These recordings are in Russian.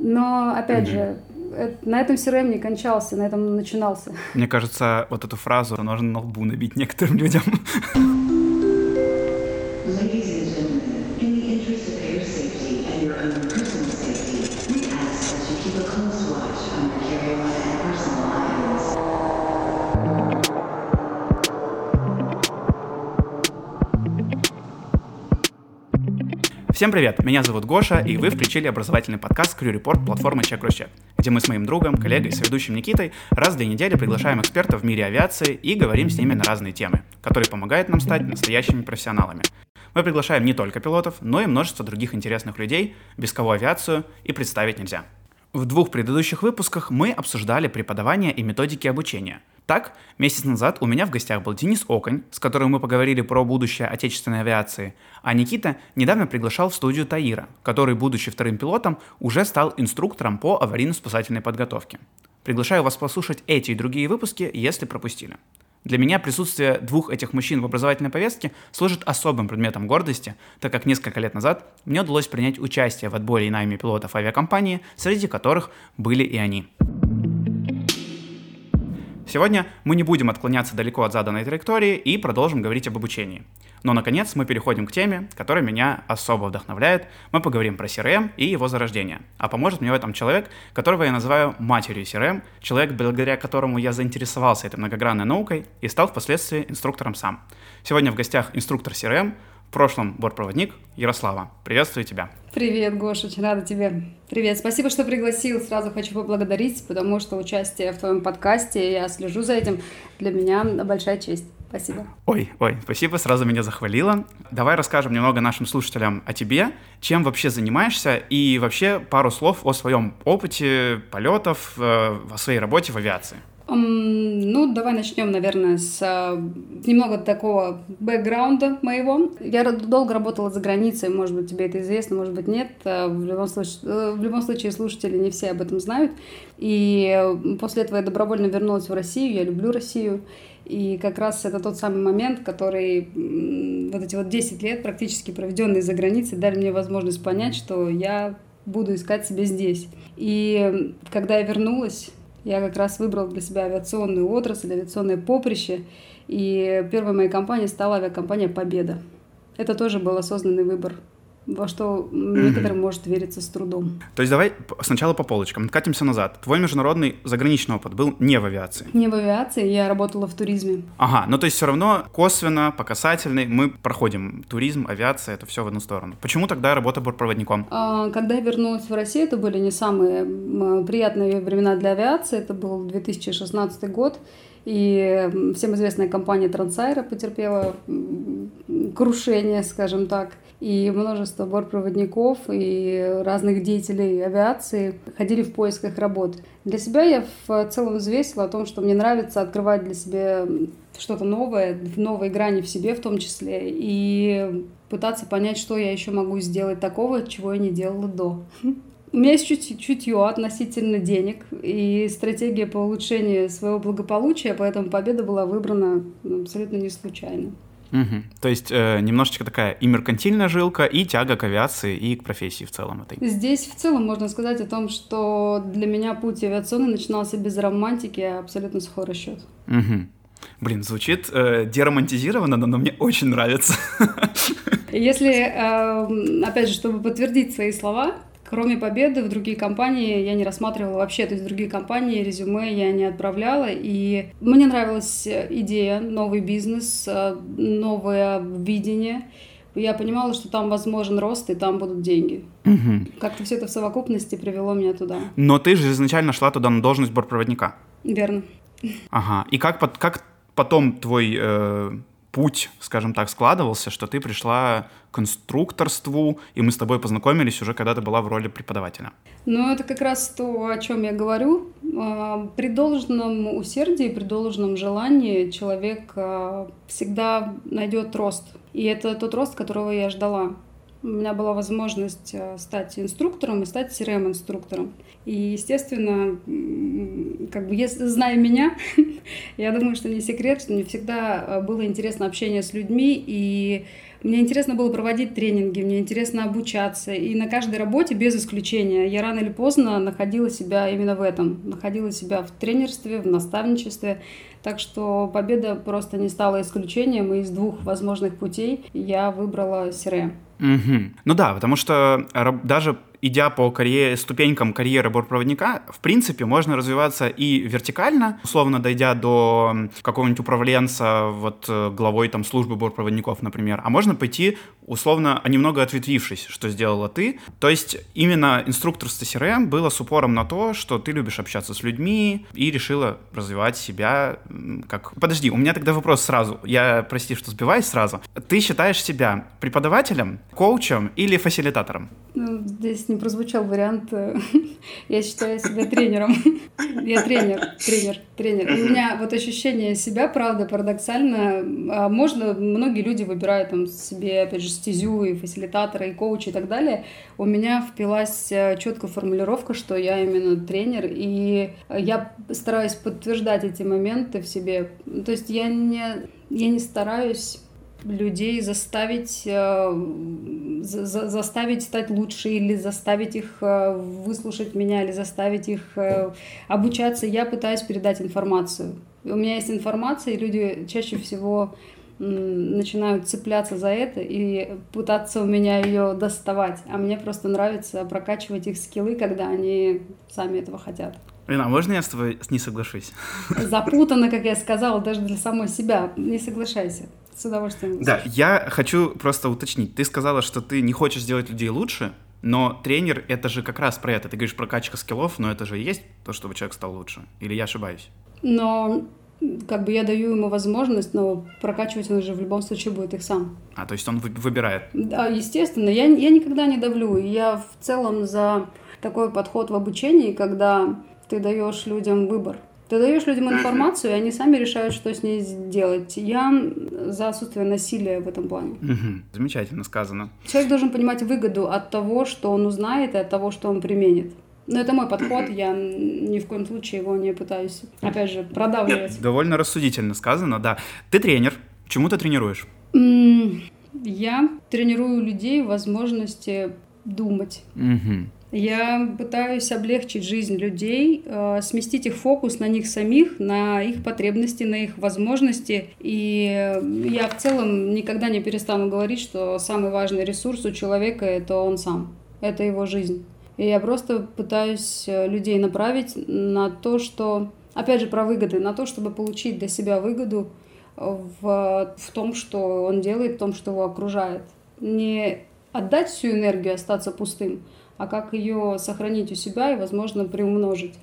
Но, опять же, на этом CRM не кончался, на этом начинался. Мне кажется, вот эту фразу нужно на лбу набить некоторым людям. Всем привет, меня зовут Гоша, и вы включили образовательный подкаст Report платформы CheckRusCheck, где мы с моим другом, коллегой, соведущим Никитой раз в две недели приглашаем экспертов в мире авиации и говорим с ними на разные темы, которые помогают нам стать настоящими профессионалами. Мы приглашаем не только пилотов, но и множество других интересных людей, без кого авиацию и представить нельзя. В двух предыдущих выпусках мы обсуждали преподавание и методики обучения – так, месяц назад у меня в гостях был Денис Оконь, с которым мы поговорили про будущее отечественной авиации, а Никита недавно приглашал в студию Таира, который, будучи вторым пилотом, уже стал инструктором по аварийно-спасательной подготовке. Приглашаю вас послушать эти и другие выпуски, если пропустили. Для меня присутствие двух этих мужчин в образовательной повестке служит особым предметом гордости, так как несколько лет назад мне удалось принять участие в отборе и найме пилотов авиакомпании, среди которых были и они. Сегодня мы не будем отклоняться далеко от заданной траектории и продолжим говорить об обучении. Но, наконец, мы переходим к теме, которая меня особо вдохновляет. Мы поговорим про CRM и его зарождение. А поможет мне в этом человек, которого я называю матерью CRM, человек, благодаря которому я заинтересовался этой многогранной наукой и стал впоследствии инструктором сам. Сегодня в гостях инструктор CRM, в прошлом бортпроводник Ярослава. Приветствую тебя. Привет, Гоша, очень рада тебе. Привет, спасибо, что пригласил. Сразу хочу поблагодарить, потому что участие в твоем подкасте, я слежу за этим, для меня большая честь. Спасибо. Ой, ой, спасибо, сразу меня захвалила. Давай расскажем немного нашим слушателям о тебе, чем вообще занимаешься и вообще пару слов о своем опыте полетов, э, о своей работе в авиации. Ну, давай начнем, наверное, с а, немного такого бэкграунда моего. Я долго работала за границей, может быть, тебе это известно, может быть, нет. А, в любом случае, э, в любом случае слушатели не все об этом знают. И после этого я добровольно вернулась в Россию, я люблю Россию. И как раз это тот самый момент, который вот эти вот 10 лет, практически проведенные за границей, дали мне возможность понять, что я буду искать себя здесь. И когда я вернулась, я как раз выбрала для себя авиационную отрасль, авиационное поприще. И первой моей компанией стала авиакомпания «Победа». Это тоже был осознанный выбор во что некоторым может вериться с трудом. То есть давай сначала по полочкам, откатимся назад. Твой международный заграничный опыт был не в авиации? Не в авиации, я работала в туризме. Ага, ну то есть все равно косвенно, по касательной мы проходим туризм, авиация, это все в одну сторону. Почему тогда работа бортпроводником? А, когда я вернулась в Россию, это были не самые приятные времена для авиации, это был 2016 год, и всем известная компания Трансайра потерпела крушение, скажем так. И множество бортпроводников и разных деятелей авиации ходили в поисках работ. Для себя я в целом взвесила о том, что мне нравится открывать для себя что-то новое, новые грани в себе в том числе, и пытаться понять, что я еще могу сделать такого, чего я не делала до. У меня есть чуть чутье относительно денег и стратегия по улучшению своего благополучия, поэтому победа была выбрана абсолютно не случайно. Угу. То есть э, немножечко такая и меркантильная жилка, и тяга к авиации, и к профессии в целом этой. Здесь в целом можно сказать о том, что для меня путь авиационный начинался без романтики, а абсолютно сухой расчет. Угу. Блин, звучит э, деромантизированно, но мне очень нравится. Если, э, опять же, чтобы подтвердить свои слова, Кроме Победы, в другие компании я не рассматривала вообще, то есть в другие компании резюме я не отправляла, и мне нравилась идея, новый бизнес, э, новое видение. Я понимала, что там возможен рост, и там будут деньги. Угу. Как-то все это в совокупности привело меня туда. Но ты же изначально шла туда на должность бортпроводника. Верно. Ага. И как, как потом твой э, путь, скажем так, складывался, что ты пришла к инструкторству, и мы с тобой познакомились уже, когда ты была в роли преподавателя. Ну, это как раз то, о чем я говорю. А, при должном усердии, при должном желании человек а, всегда найдет рост. И это тот рост, которого я ждала. У меня была возможность а, стать инструктором и стать CRM-инструктором. И, естественно, как бы, если, зная меня, я думаю, что не секрет, что мне всегда было интересно общение с людьми, и Мне интересно было проводить тренинги, мне интересно обучаться. И на каждой работе, без исключения, я рано или поздно находила себя именно в этом. Находила себя в тренерстве, в наставничестве. Так что победа просто не стала исключением, и из двух возможных путей я выбрала CRM. Угу. Ну да, потому что даже идя по карьере, ступенькам карьеры бортпроводника, в принципе, можно развиваться и вертикально, условно дойдя до какого-нибудь управленца, вот э, главой там службы бортпроводников, например, а можно пойти условно, немного ответвившись, что сделала ты. То есть именно инструкторство CRM было с упором на то, что ты любишь общаться с людьми и решила развивать себя как... Подожди, у меня тогда вопрос сразу. Я, прости, что сбиваюсь сразу. Ты считаешь себя преподавателем, коучем или фасилитатором? Ну, здесь не прозвучал вариант. Э, я считаю себя тренером. Я тренер, тренер, тренер. У меня вот ощущение себя, правда, парадоксально. А можно, многие люди выбирают там себе, опять же, стезю и фасилитатора, и коуча и так далее. У меня впилась э, четкая формулировка, что я именно тренер, и я стараюсь подтверждать эти моменты в себе. То есть я не, я не стараюсь людей заставить, э, за, заставить стать лучше или заставить их э, выслушать меня или заставить их э, обучаться. Я пытаюсь передать информацию. У меня есть информация, и люди чаще всего начинают цепляться за это и пытаться у меня ее доставать. А мне просто нравится прокачивать их скиллы, когда они сами этого хотят. Лена, а можно я с тобой не соглашусь? Запутанно, как я сказала, даже для самой себя. Не соглашайся. С удовольствием. Да, я хочу просто уточнить. Ты сказала, что ты не хочешь сделать людей лучше, но тренер — это же как раз про это. Ты говоришь про качка скиллов, но это же и есть то, чтобы человек стал лучше. Или я ошибаюсь? Но как бы я даю ему возможность, но прокачивать он же в любом случае будет их сам. А, то есть он выбирает? Да, естественно. Я, я никогда не давлю. Я в целом за такой подход в обучении, когда ты даешь людям выбор. Ты даешь людям информацию, и они сами решают, что с ней сделать. Я за отсутствие насилия в этом плане. Угу. Замечательно сказано. Человек должен понимать выгоду от того, что он узнает, и от того, что он применит. Но это мой подход, я ни в коем случае его не пытаюсь, опять же, продавливать. Довольно рассудительно сказано, да. Ты тренер. Чему ты тренируешь? Я тренирую людей возможности думать. Угу. Я пытаюсь облегчить жизнь людей, э, сместить их фокус на них самих, на их потребности, на их возможности. И я в целом никогда не перестану говорить, что самый важный ресурс у человека — это он сам, это его жизнь. И я просто пытаюсь э, людей направить на то, что, опять же, про выгоды, на то, чтобы получить для себя выгоду в, в том, что он делает, в том, что его окружает. Не отдать всю энергию, остаться пустым — а как ее сохранить у себя и, возможно, приумножить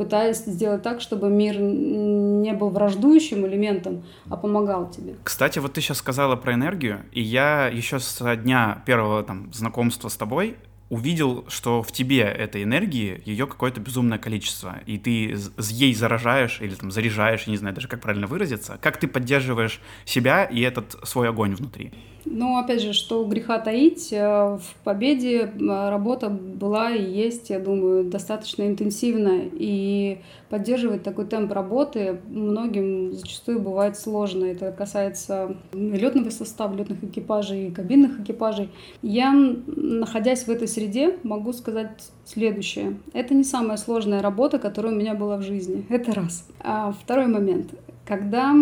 пытаясь сделать так, чтобы мир не был враждующим элементом, а помогал тебе. Кстати, вот ты сейчас сказала про энергию, и я еще со дня первого там знакомства с тобой увидел, что в тебе этой энергии, ее какое-то безумное количество, и ты ей заражаешь или там заряжаешь, я не знаю даже, как правильно выразиться. Как ты поддерживаешь себя и этот свой огонь внутри? Ну, опять же, что греха таить, э, в Победе э, работа была и есть, я думаю, достаточно интенсивная. И поддерживать такой темп работы многим зачастую бывает сложно. Это касается летного состава, летных экипажей и кабинных экипажей. Я, находясь в этой среде, могу сказать следующее. Это не самая сложная работа, которая у меня была в жизни. Это раз. А второй момент. Когда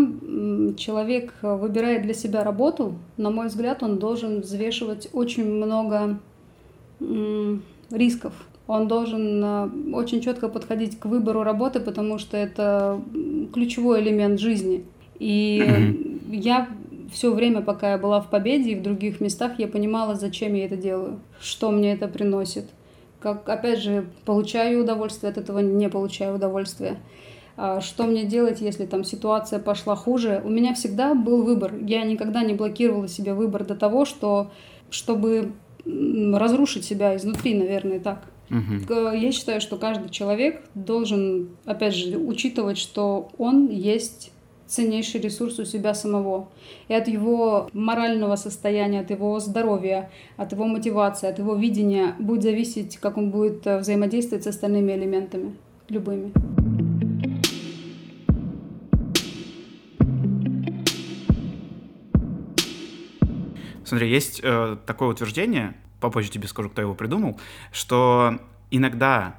человек выбирает для себя работу, на мой взгляд, он должен взвешивать очень много рисков. Он должен а, очень четко подходить к выбору работы, потому что это ключевой элемент жизни. И mm-hmm. я все время, пока я была в Победе и в других местах, я понимала, зачем я это делаю, что мне это приносит. Как, опять же, получаю удовольствие от этого, не получаю удовольствия. А, что мне делать, если там ситуация пошла хуже. У меня всегда был выбор. Я никогда не блокировала себе выбор до того, что, чтобы разрушить себя изнутри, наверное, так. Угу. Я считаю, что каждый человек должен, опять же, учитывать, что он есть ценнейший ресурс у себя самого. И от его морального состояния, от его здоровья, от его мотивации, от его видения будет зависеть, как он будет э, взаимодействовать с остальными элементами, любыми. Смотри, есть э, такое утверждение, попозже тебе скажу, кто его придумал, что иногда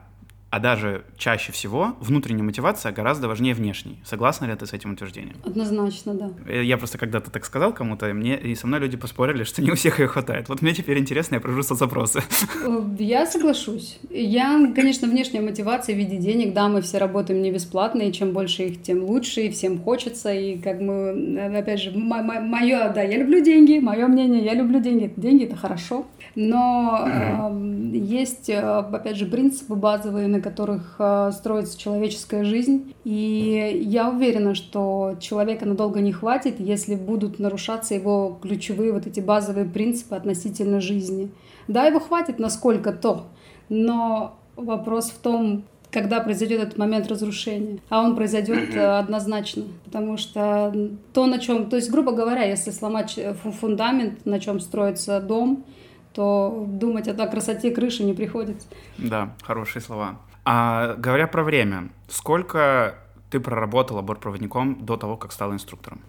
а даже чаще всего внутренняя мотивация гораздо важнее внешней. Согласна ли ты с этим утверждением? Однозначно, да. Э, я просто когда-то так сказал кому-то, и мне и со мной люди поспорили, что не у всех ее хватает. Вот мне теперь интересно, я прожу запросы. Э, я соглашусь. Я, конечно, внешняя мотивация в виде денег, да, мы все работаем не бесплатно, и чем больше их, тем лучше, и всем хочется, и как мы, э, опять же, мое, да, я люблю деньги, мое мнение, я люблю деньги, деньги это хорошо, но э, есть, опять же, принципы базовые, на которых э, строится человеческая жизнь. И я уверена, что человека надолго не хватит, если будут нарушаться его ключевые вот эти базовые принципы относительно жизни. Да, его хватит на сколько-то, но вопрос в том, когда произойдет этот момент разрушения. А он произойдет однозначно, потому что то, на чем, то есть, грубо говоря, если сломать э, фундамент, на чем строится дом, то думать о красоте крыши не приходится. Да, хорошие слова. А говоря про время, сколько ты проработала бортпроводником до того, как стала инструктором?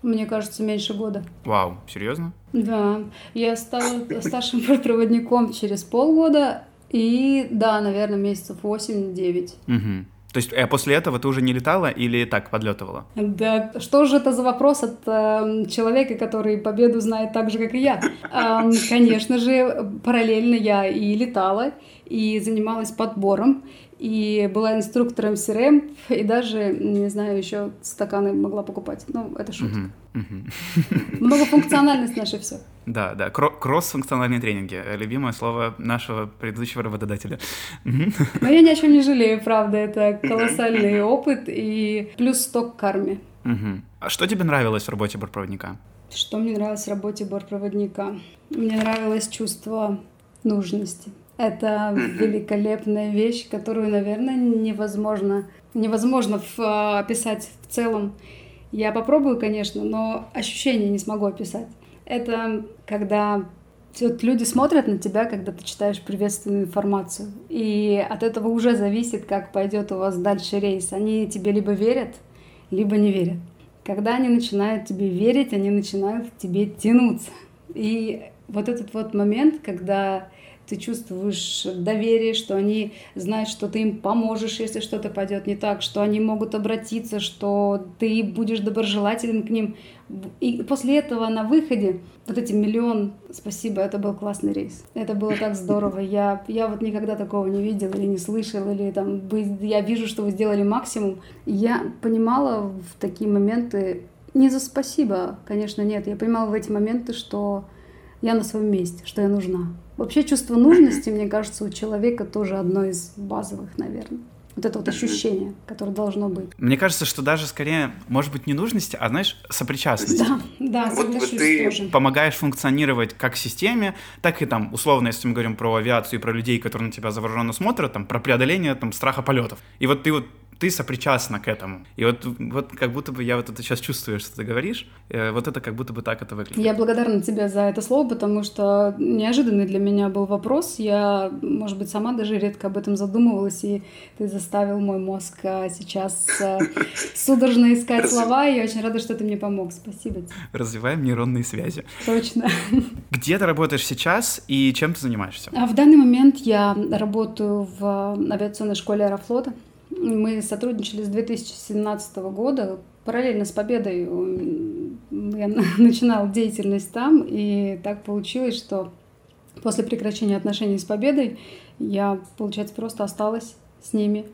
Мне кажется, меньше года. Вау, серьезно? Да, я стала старшим бортпроводником через полгода, и да, наверное, месяцев 8-9. Угу. То есть а после этого ты уже не летала или так подлетывала? Да, что же это за вопрос от э, человека, который победу знает так же, как и я? Э, конечно же, параллельно я и летала, и занималась подбором, и была инструктором CRM, и даже, не знаю, еще стаканы могла покупать. Ну, это шутка. Uh-huh. Многофункциональность наша все. Да, да, кросс-функциональные тренинги. Любимое слово нашего предыдущего работодателя. Но я ни о чем не жалею, правда. Это колоссальный опыт и плюс сток карме. А что тебе нравилось в работе бортпроводника? Что мне нравилось в работе бортпроводника? Мне нравилось чувство нужности. Это великолепная вещь, которую, наверное, невозможно, невозможно в, а, описать в целом. Я попробую, конечно, но ощущения не смогу описать. Это когда вот люди смотрят на тебя, когда ты читаешь приветственную информацию. И от этого уже зависит, как пойдет у вас дальше рейс. Они тебе либо верят, либо не верят. Когда они начинают тебе верить, они начинают к тебе тянуться. И вот этот вот момент, когда ты чувствуешь доверие, что они знают, что ты им поможешь, если что-то пойдет не так, что они могут обратиться, что ты будешь доброжелателен к ним. И после этого на выходе вот эти миллион, спасибо, это был классный рейс. Это было так здорово. Я, я вот никогда такого не видела или не слышала, или там, я вижу, что вы сделали максимум. Я понимала в такие моменты, не за спасибо, конечно, нет. Я понимала в эти моменты, что я на своем месте, что я нужна. Вообще чувство нужности, мне кажется, у человека тоже одно из базовых, наверное. Вот это вот ощущение, которое должно быть. Мне кажется, что даже скорее, может быть, не нужности, а, знаешь, сопричастность. Да, да, соглашусь вот ты тоже. помогаешь функционировать как системе, так и там, условно, если мы говорим про авиацию и про людей, которые на тебя завороженно смотрят, там, про преодоление там, страха полетов. И вот ты вот ты сопричастна к этому. И вот, вот как будто бы я вот это сейчас чувствую, что ты говоришь, э, вот это как будто бы так это выглядит. Я благодарна тебе за это слово, потому что неожиданный для меня был вопрос. Я, может быть, сама даже редко об этом задумывалась, и ты заставил мой мозг а, сейчас а, судорожно искать слова, и я очень рада, что ты мне помог. Спасибо тебе. Развиваем нейронные связи. Точно. Где ты работаешь сейчас и чем ты занимаешься? А в данный момент я работаю в а, авиационной школе Аэрофлота. Мы сотрудничали с 2017 года. Параллельно с Победой я начинала деятельность там, и так получилось, что после прекращения отношений с Победой я, получается, просто осталась с ними.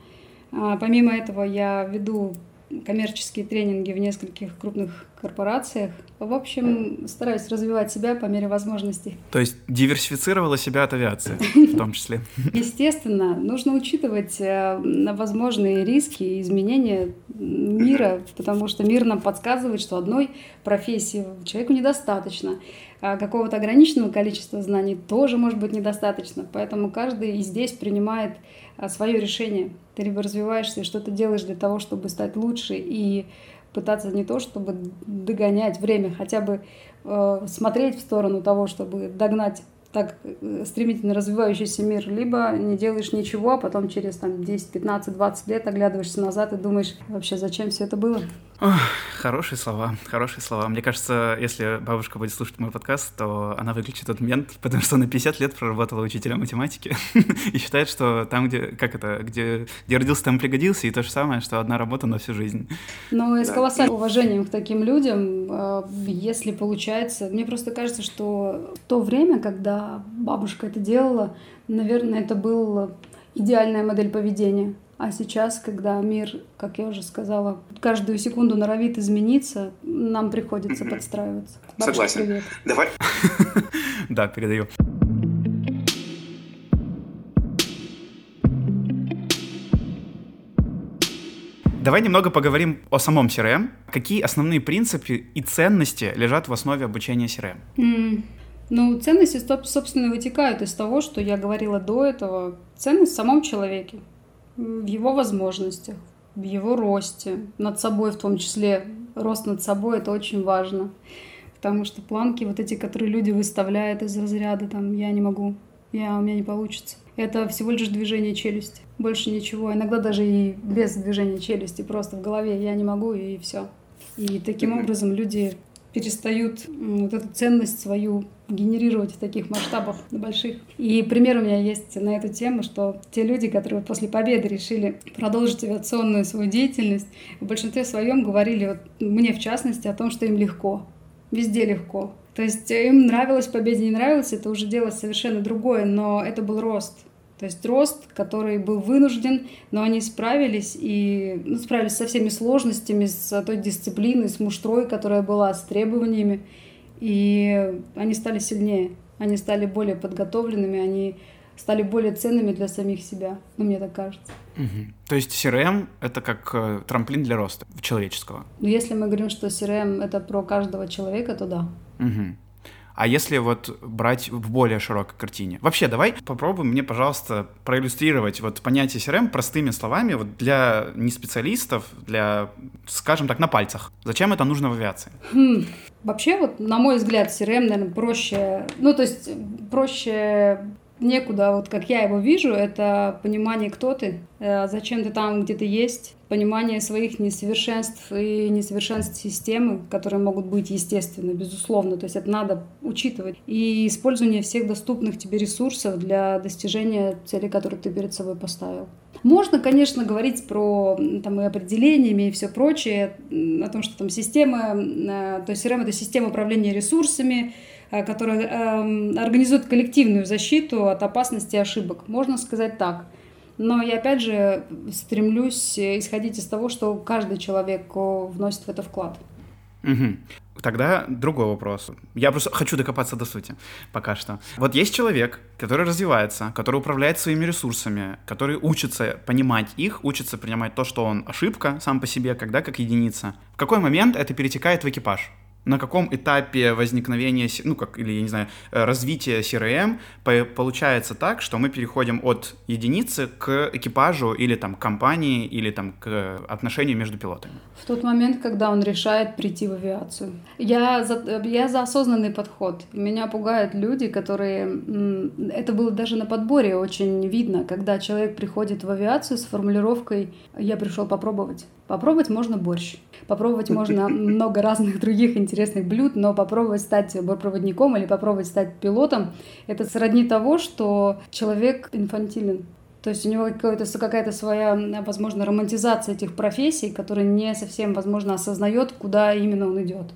А помимо этого я веду коммерческие тренинги в нескольких крупных корпорациях. В общем, стараюсь развивать себя по мере возможностей. То есть диверсифицировала себя от авиации в том числе? Естественно, нужно учитывать э, возможные риски и изменения мира, потому что мир нам подсказывает, что одной профессии человеку недостаточно, а какого-то ограниченного количества знаний тоже может быть недостаточно. Поэтому каждый и здесь принимает свое решение. Ты либо развиваешься что-то делаешь для того, чтобы стать лучше и пытаться не то, чтобы догонять время, хотя бы э, смотреть в сторону того, чтобы догнать так э, стремительно развивающийся мир, либо не делаешь ничего, а потом через там, 10, 15, 20 лет оглядываешься назад и думаешь, вообще зачем все это было. Ох, хорошие слова, хорошие слова. Мне кажется, если бабушка будет слушать мой подкаст, то она выключит этот момент, потому что она 50 лет проработала учителем математики и считает, что там, где, как это, где, где родился, там пригодился, и то же самое, что одна работа на всю жизнь. Ну, и с колоссальным уважением к таким людям, э, если получается, мне просто кажется, что то время, когда бабушка это делала, наверное, это была идеальная модель поведения. А сейчас, когда мир, как я уже сказала, каждую секунду норовит измениться, нам приходится подстраиваться. Бабушка, Согласен. Привет. Давай. Да, передаю. Давай немного поговорим о самом CRM. Какие основные принципы и ценности лежат в основе обучения CRM? Mm. Ну, ценности, собственно, вытекают из того, что я говорила до этого. Ценность в самом человеке в его возможностях, в его росте, над собой в том числе. Рост над собой — это очень важно. Потому что планки вот эти, которые люди выставляют из разряда, там, я не могу, я, у меня не получится. Это всего лишь движение челюсти. Больше ничего. Иногда даже и без движения челюсти. Просто в голове я не могу, и все. И таким образом люди перестают вот эту ценность свою генерировать в таких масштабах больших. И пример у меня есть на эту тему, что те люди, которые после победы решили продолжить авиационную свою деятельность, в большинстве своем говорили, вот мне в частности, о том, что им легко, везде легко. То есть им нравилось победе, не нравилось, это уже дело совершенно другое, но это был рост. То есть рост, который был вынужден, но они справились и ну, справились со всеми сложностями, с той дисциплиной, с муштрой, которая была, с требованиями. И они стали сильнее, они стали более подготовленными, они стали более ценными для самих себя. Ну, мне так кажется. Угу. То есть CRM — это как э, трамплин для роста человеческого? Ну, если мы говорим, что CRM — это про каждого человека, то да. Угу. А если вот брать в более широкой картине? Вообще, давай попробуй мне, пожалуйста, проиллюстрировать вот понятие CRM простыми словами вот для неспециалистов, для, скажем так, на пальцах. Зачем это нужно в авиации? Хм. Вообще, вот, на мой взгляд, CRM, наверное, проще, ну, то есть проще некуда, вот как я его вижу, это понимание, кто ты, э, зачем ты там, где ты есть, понимание своих несовершенств и несовершенств системы, которые могут быть естественно, безусловно, то есть это надо учитывать, и использование всех доступных тебе ресурсов для достижения цели, которые ты перед собой поставил. Можно, конечно, говорить про там, и определениями и все прочее, о том, что там система, э, то есть CRM — это система управления ресурсами, Э, которая эм, организует коллективную защиту от опасности и ошибок. Можно сказать так. Но я опять же стремлюсь исходить из того, что каждый человек э, вносит в это вклад. Угу. Тогда другой вопрос. Я просто хочу докопаться до сути пока что. Вот есть человек, который развивается, который управляет своими ресурсами, который учится понимать их, учится принимать то, что он ошибка сам по себе, когда как единица. В какой момент это перетекает в экипаж? На каком этапе возникновения, ну, как, или, я не знаю, э, развития CRM получается так, что мы переходим от единицы к экипажу или там компании, или там к отношению между пилотами? В тот момент, когда он решает прийти в авиацию. Я за, я за осознанный подход. Меня пугают люди, которые... Это было даже на подборе очень видно, когда человек приходит в авиацию с формулировкой «я пришел попробовать». Попробовать можно борщ, попробовать можно много разных других интересных блюд, но попробовать стать бортпроводником или попробовать стать пилотом — это сродни того, что человек инфантилен. То есть у него какая-то своя, возможно, романтизация этих профессий, которая не совсем, возможно, осознает, куда именно он идет.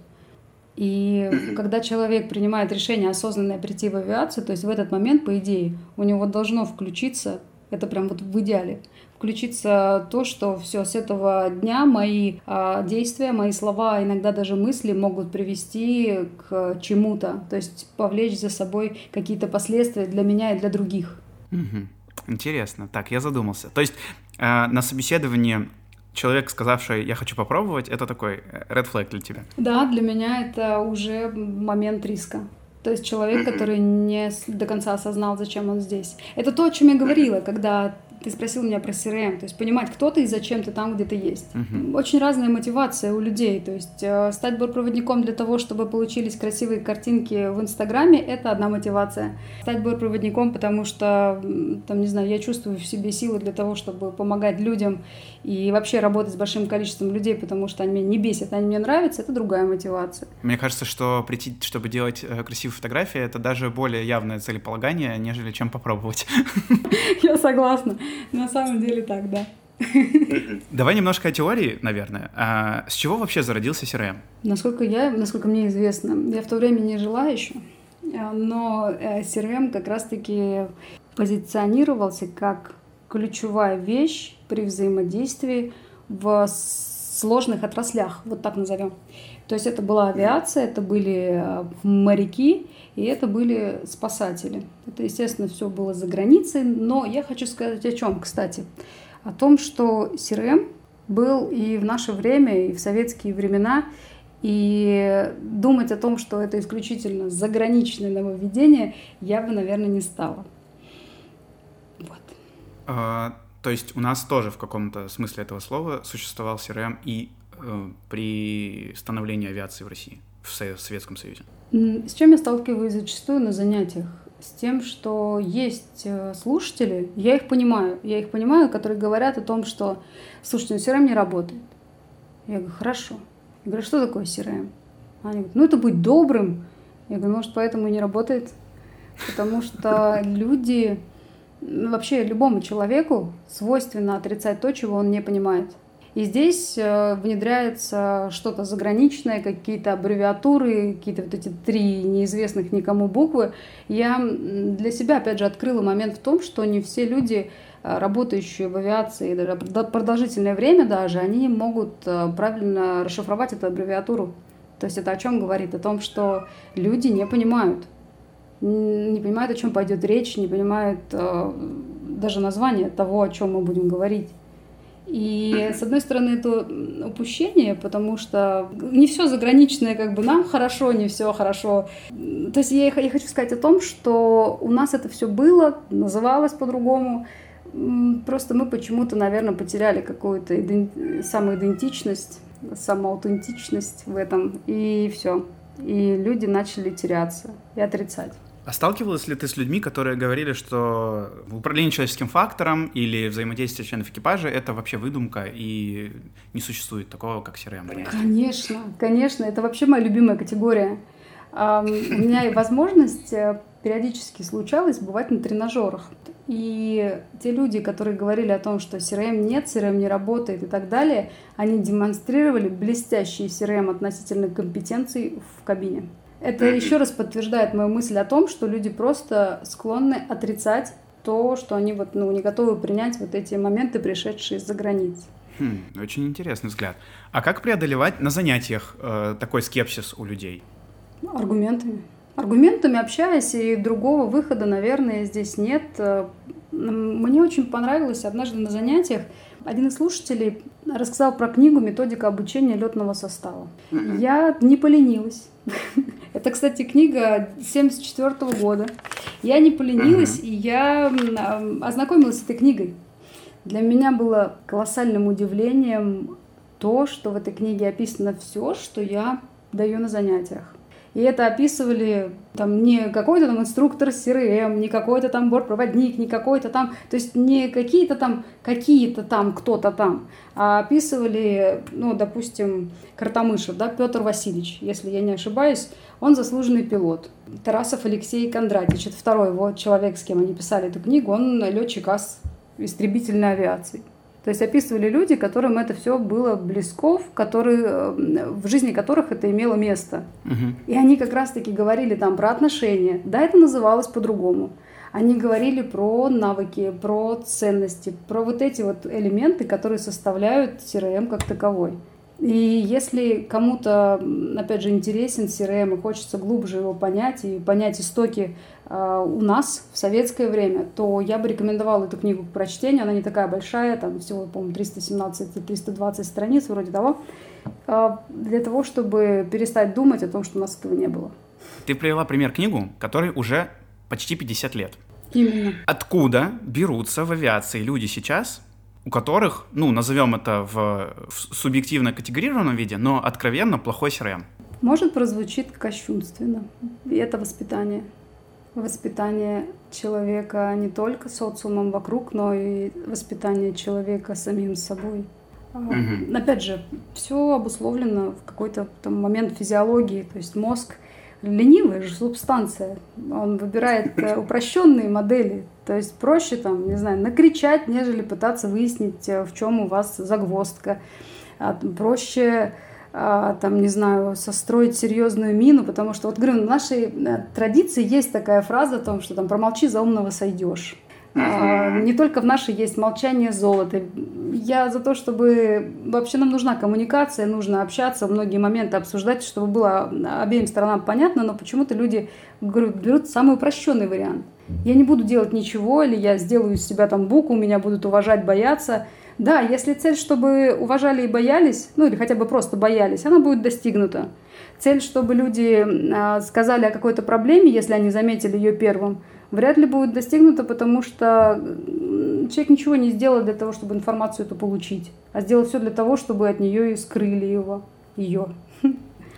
И когда человек принимает решение осознанно прийти в авиацию, то есть в этот момент, по идее, у него должно включиться, это прям вот в идеале, включиться то, что все с этого дня мои а, действия, мои слова, иногда даже мысли могут привести к чему-то, то есть повлечь за собой какие-то последствия для меня и для других. Угу. Интересно. Так, я задумался. То есть э, на собеседовании человек, сказавший «я хочу попробовать», это такой э, red flag для тебя? Да, для меня это уже момент риска. То есть человек, который не до конца осознал, зачем он здесь. Это то, о чем я говорила, когда ты спросил меня про CRM, то есть понимать, кто ты и зачем ты там, где ты есть. Угу. Очень разная мотивация у людей, то есть э, стать бортпроводником для того, чтобы получились красивые картинки в Инстаграме, это одна мотивация. Стать бортпроводником, потому что, там, не знаю, я чувствую в себе силы для того, чтобы помогать людям и вообще работать с большим количеством людей, потому что они меня не бесят, они мне нравятся, это другая мотивация. Мне кажется, что прийти, чтобы делать э, красивые фотографии, это даже более явное целеполагание, нежели чем попробовать. Я согласна. На самом деле так, да. Давай немножко о теории, наверное. А с чего вообще зародился CRM? Насколько я, насколько мне известно, я в то время не жила еще, а, но э, CRM как раз-таки позиционировался как ключевая вещь при взаимодействии в сложных отраслях, вот так назовем. То есть это была авиация, это были э, моряки, и это были спасатели. Это, естественно, все было за границей, но я хочу сказать о чем, кстати. О том, что CRM был и в наше время, и в советские времена, и думать о том, что это исключительно заграничное нововведение, я бы, наверное, не стала. Вот. А, то есть у нас тоже в каком-то смысле этого слова существовал CRM и э, при становлении авиации в России, в Советском Союзе? С чем я сталкиваюсь зачастую на занятиях? С тем, что есть э, слушатели, я их понимаю, я их понимаю, которые говорят о том, что, слушайте, ну CRM не работает. Я говорю, хорошо. Я говорю, что такое CRM? Они говорят, ну это быть добрым. Я говорю, может, поэтому и не работает. Потому что люди, вообще любому человеку свойственно отрицать то, чего он не понимает. И здесь э, внедряется что-то заграничное, какие-то аббревиатуры, какие-то вот эти три неизвестных никому буквы. Я для себя, опять же, открыла момент в том, что не все люди, э, работающие в авиации, даже продолжительное время даже, они могут э, правильно расшифровать эту аббревиатуру. То есть это о чем говорит? О том, что люди не понимают, не понимают, о чем пойдет речь, не понимают даже название того, о чем мы будем говорить. И с одной стороны это упущение, потому что не все заграничное как бы нам хорошо, не все хорошо. То есть я, я хочу сказать о том, что у нас это все было, называлось по-другому. Просто мы почему-то, наверное, потеряли какую-то иден... самоидентичность, самоаутентичность в этом, и все. И люди начали теряться и отрицать. А сталкивалась ли ты с людьми, которые говорили, что управление человеческим фактором или взаимодействие членов экипажа — это вообще выдумка и не существует такого, как CRM? Конечно, конечно, это вообще моя любимая категория. У меня и возможность э, периодически случалось бывать на тренажерах. И те люди, которые говорили о том, что CRM нет, CRM не работает и так далее, они демонстрировали блестящий CRM относительно компетенций в кабине. Это еще раз подтверждает мою мысль о том, что люди просто склонны отрицать то, что они вот, ну, не готовы принять вот эти моменты, пришедшие из-за границ. Хм, очень интересный взгляд. А как преодолевать на занятиях э, такой скепсис у людей? Аргументами. Аргументами общаясь, и другого выхода, наверное, здесь нет. Э, мне очень понравилось однажды на занятиях один из слушателей рассказал про книгу «Методика обучения летного состава». Я не поленилась. Это, кстати, книга 74 года. Я не поленилась, и я ознакомилась с этой книгой. Для меня было колоссальным удивлением то, что в этой книге описано все, что я даю на занятиях. И это описывали там не какой-то там инструктор CRM, не какой-то там бортпроводник, не какой-то там, то есть не какие-то там, какие-то там, кто-то там, а описывали, ну, допустим, Картамышев, да, Петр Васильевич, если я не ошибаюсь, он заслуженный пилот. Тарасов Алексей Кондратьевич, это второй его человек, с кем они писали эту книгу, он летчик ас истребительной авиации. То есть описывали люди, которым это все было близко, которые, э, в жизни которых это имело место. Угу. И они как раз-таки говорили там про отношения. Да, это называлось по-другому. Они говорили про навыки, про ценности, про вот эти вот элементы, которые составляют CRM как таковой. И если кому-то, опять же, интересен CRM и хочется глубже его понять и понять истоки э, у нас в советское время, то я бы рекомендовала эту книгу к прочтению. Она не такая большая, там всего, по-моему, 317-320 страниц вроде того, э, для того, чтобы перестать думать о том, что у нас этого не было. Ты привела пример книгу, которой уже почти 50 лет. Именно. Откуда берутся в авиации люди сейчас, у которых, ну, назовем это в, в субъективно категорированном виде, но откровенно плохой CRM? Может, прозвучит кощунственно. И это воспитание. Воспитание человека не только социумом вокруг, но и воспитание человека самим собой. Угу. Опять же, все обусловлено в какой-то там момент физиологии, то есть мозг ленивая же субстанция. Он выбирает э, упрощенные модели. То есть проще там, не знаю, накричать, нежели пытаться выяснить, э, в чем у вас загвоздка. А, проще а, там, не знаю, состроить серьезную мину, потому что, вот говорю, в нашей э, традиции есть такая фраза о том, что там промолчи, за умного сойдешь. А, не только в нашей есть молчание золота. Я за то, чтобы вообще нам нужна коммуникация, нужно общаться, многие моменты обсуждать, чтобы было обеим сторонам понятно, но почему-то люди берут самый упрощенный вариант. Я не буду делать ничего, или я сделаю из себя там букву, меня будут уважать, бояться. Да, если цель, чтобы уважали и боялись, ну или хотя бы просто боялись, она будет достигнута. Цель, чтобы люди а, сказали о какой-то проблеме, если они заметили ее первым, вряд ли будет достигнуто, потому что человек ничего не сделал для того, чтобы информацию эту получить, а сделал все для того, чтобы от нее и скрыли его, ее.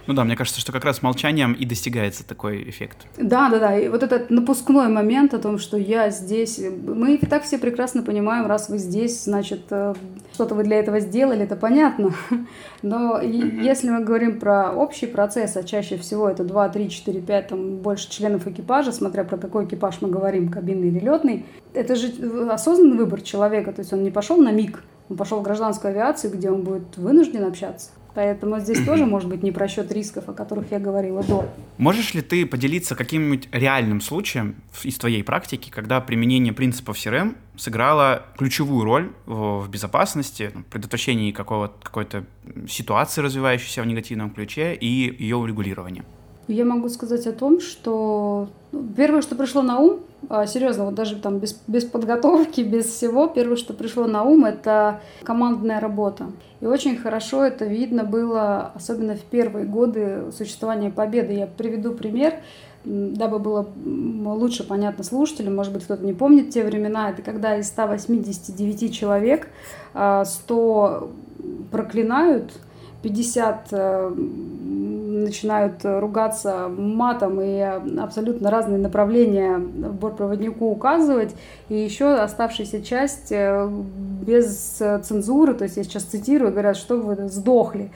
Ну да, мне кажется, что как раз молчанием и достигается такой эффект. Да, да, да. И вот этот напускной момент о том, что я здесь, мы и так все прекрасно понимаем, раз вы здесь, значит, э, что-то вы для этого сделали, это понятно. Но если мы говорим про общий процесс, а чаще всего это 2, 3, 4, 5, там больше членов экипажа, смотря про какой экипаж мы говорим, кабинный или летный, это же осознанный выбор человека, то есть он не пошел на миг, он пошел в гражданскую авиацию, где он будет вынужден общаться. Поэтому здесь тоже может быть не просчет рисков, о которых я говорила до. Можешь ли ты поделиться каким-нибудь реальным случаем из твоей практики, когда применение принципов CRM сыграло ключевую роль в безопасности, ну, предотвращении какой-то ситуации, развивающейся в негативном ключе, и ее урегулировании? Я могу сказать о том, что ну, первое, что пришло на ум, серьезно, вот даже там без, без подготовки, без всего, первое, что пришло на ум, это командная работа. И очень хорошо это видно было, особенно в первые годы существования Победы. Я приведу пример, дабы было лучше понятно слушателям, может быть, кто-то не помнит те времена, это когда из 189 человек 100 а, проклинают, 50 начинают ругаться матом и абсолютно разные направления бортпроводнику указывать, и еще оставшаяся часть э, без цензуры, то есть я сейчас цитирую, говорят, что вы сдохли.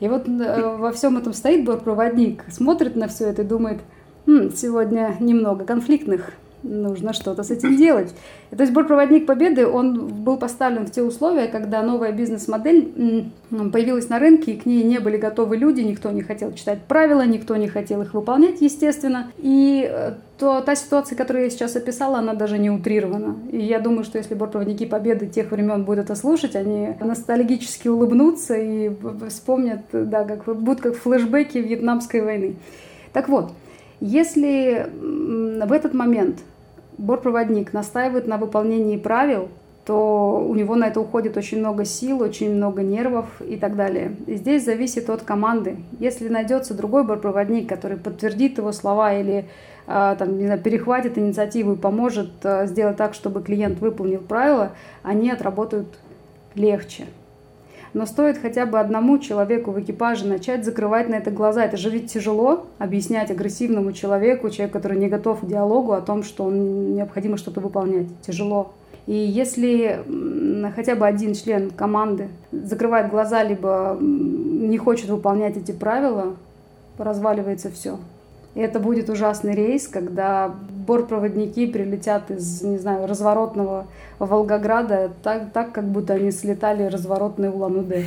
И вот э, во всем этом стоит бортпроводник, смотрит на все это и думает, хм, сегодня немного конфликтных нужно что-то с этим делать. То есть бортпроводник Победы, он был поставлен в те условия, когда новая бизнес-модель появилась на рынке, и к ней не были готовы люди, никто не хотел читать правила, никто не хотел их выполнять, естественно. И э, то, та ситуация, которую я сейчас описала, она даже не утрирована. И я думаю, что если бортпроводники Победы тех времен будут это слушать, они ностальгически улыбнутся и вспомнят, да, как будут как флешбеки Вьетнамской войны. Так вот, если в этот момент бортпроводник настаивает на выполнении правил, то у него на это уходит очень много сил, очень много нервов и так далее. И здесь зависит от команды. Если найдется другой бортпроводник, который подтвердит его слова или а, там, не знаю, перехватит инициативу и поможет а, сделать так, чтобы клиент выполнил правила, они отработают легче но стоит хотя бы одному человеку в экипаже начать закрывать на это глаза. Это же ведь тяжело объяснять агрессивному человеку, человеку, который не готов к диалогу, о том, что он необходимо что-то выполнять. Тяжело. И если хотя бы один член команды закрывает глаза, либо не хочет выполнять эти правила, разваливается все. И это будет ужасный рейс, когда бортпроводники прилетят из, не знаю, разворотного Волгограда так, так как будто они слетали разворотный Улан-Удэ.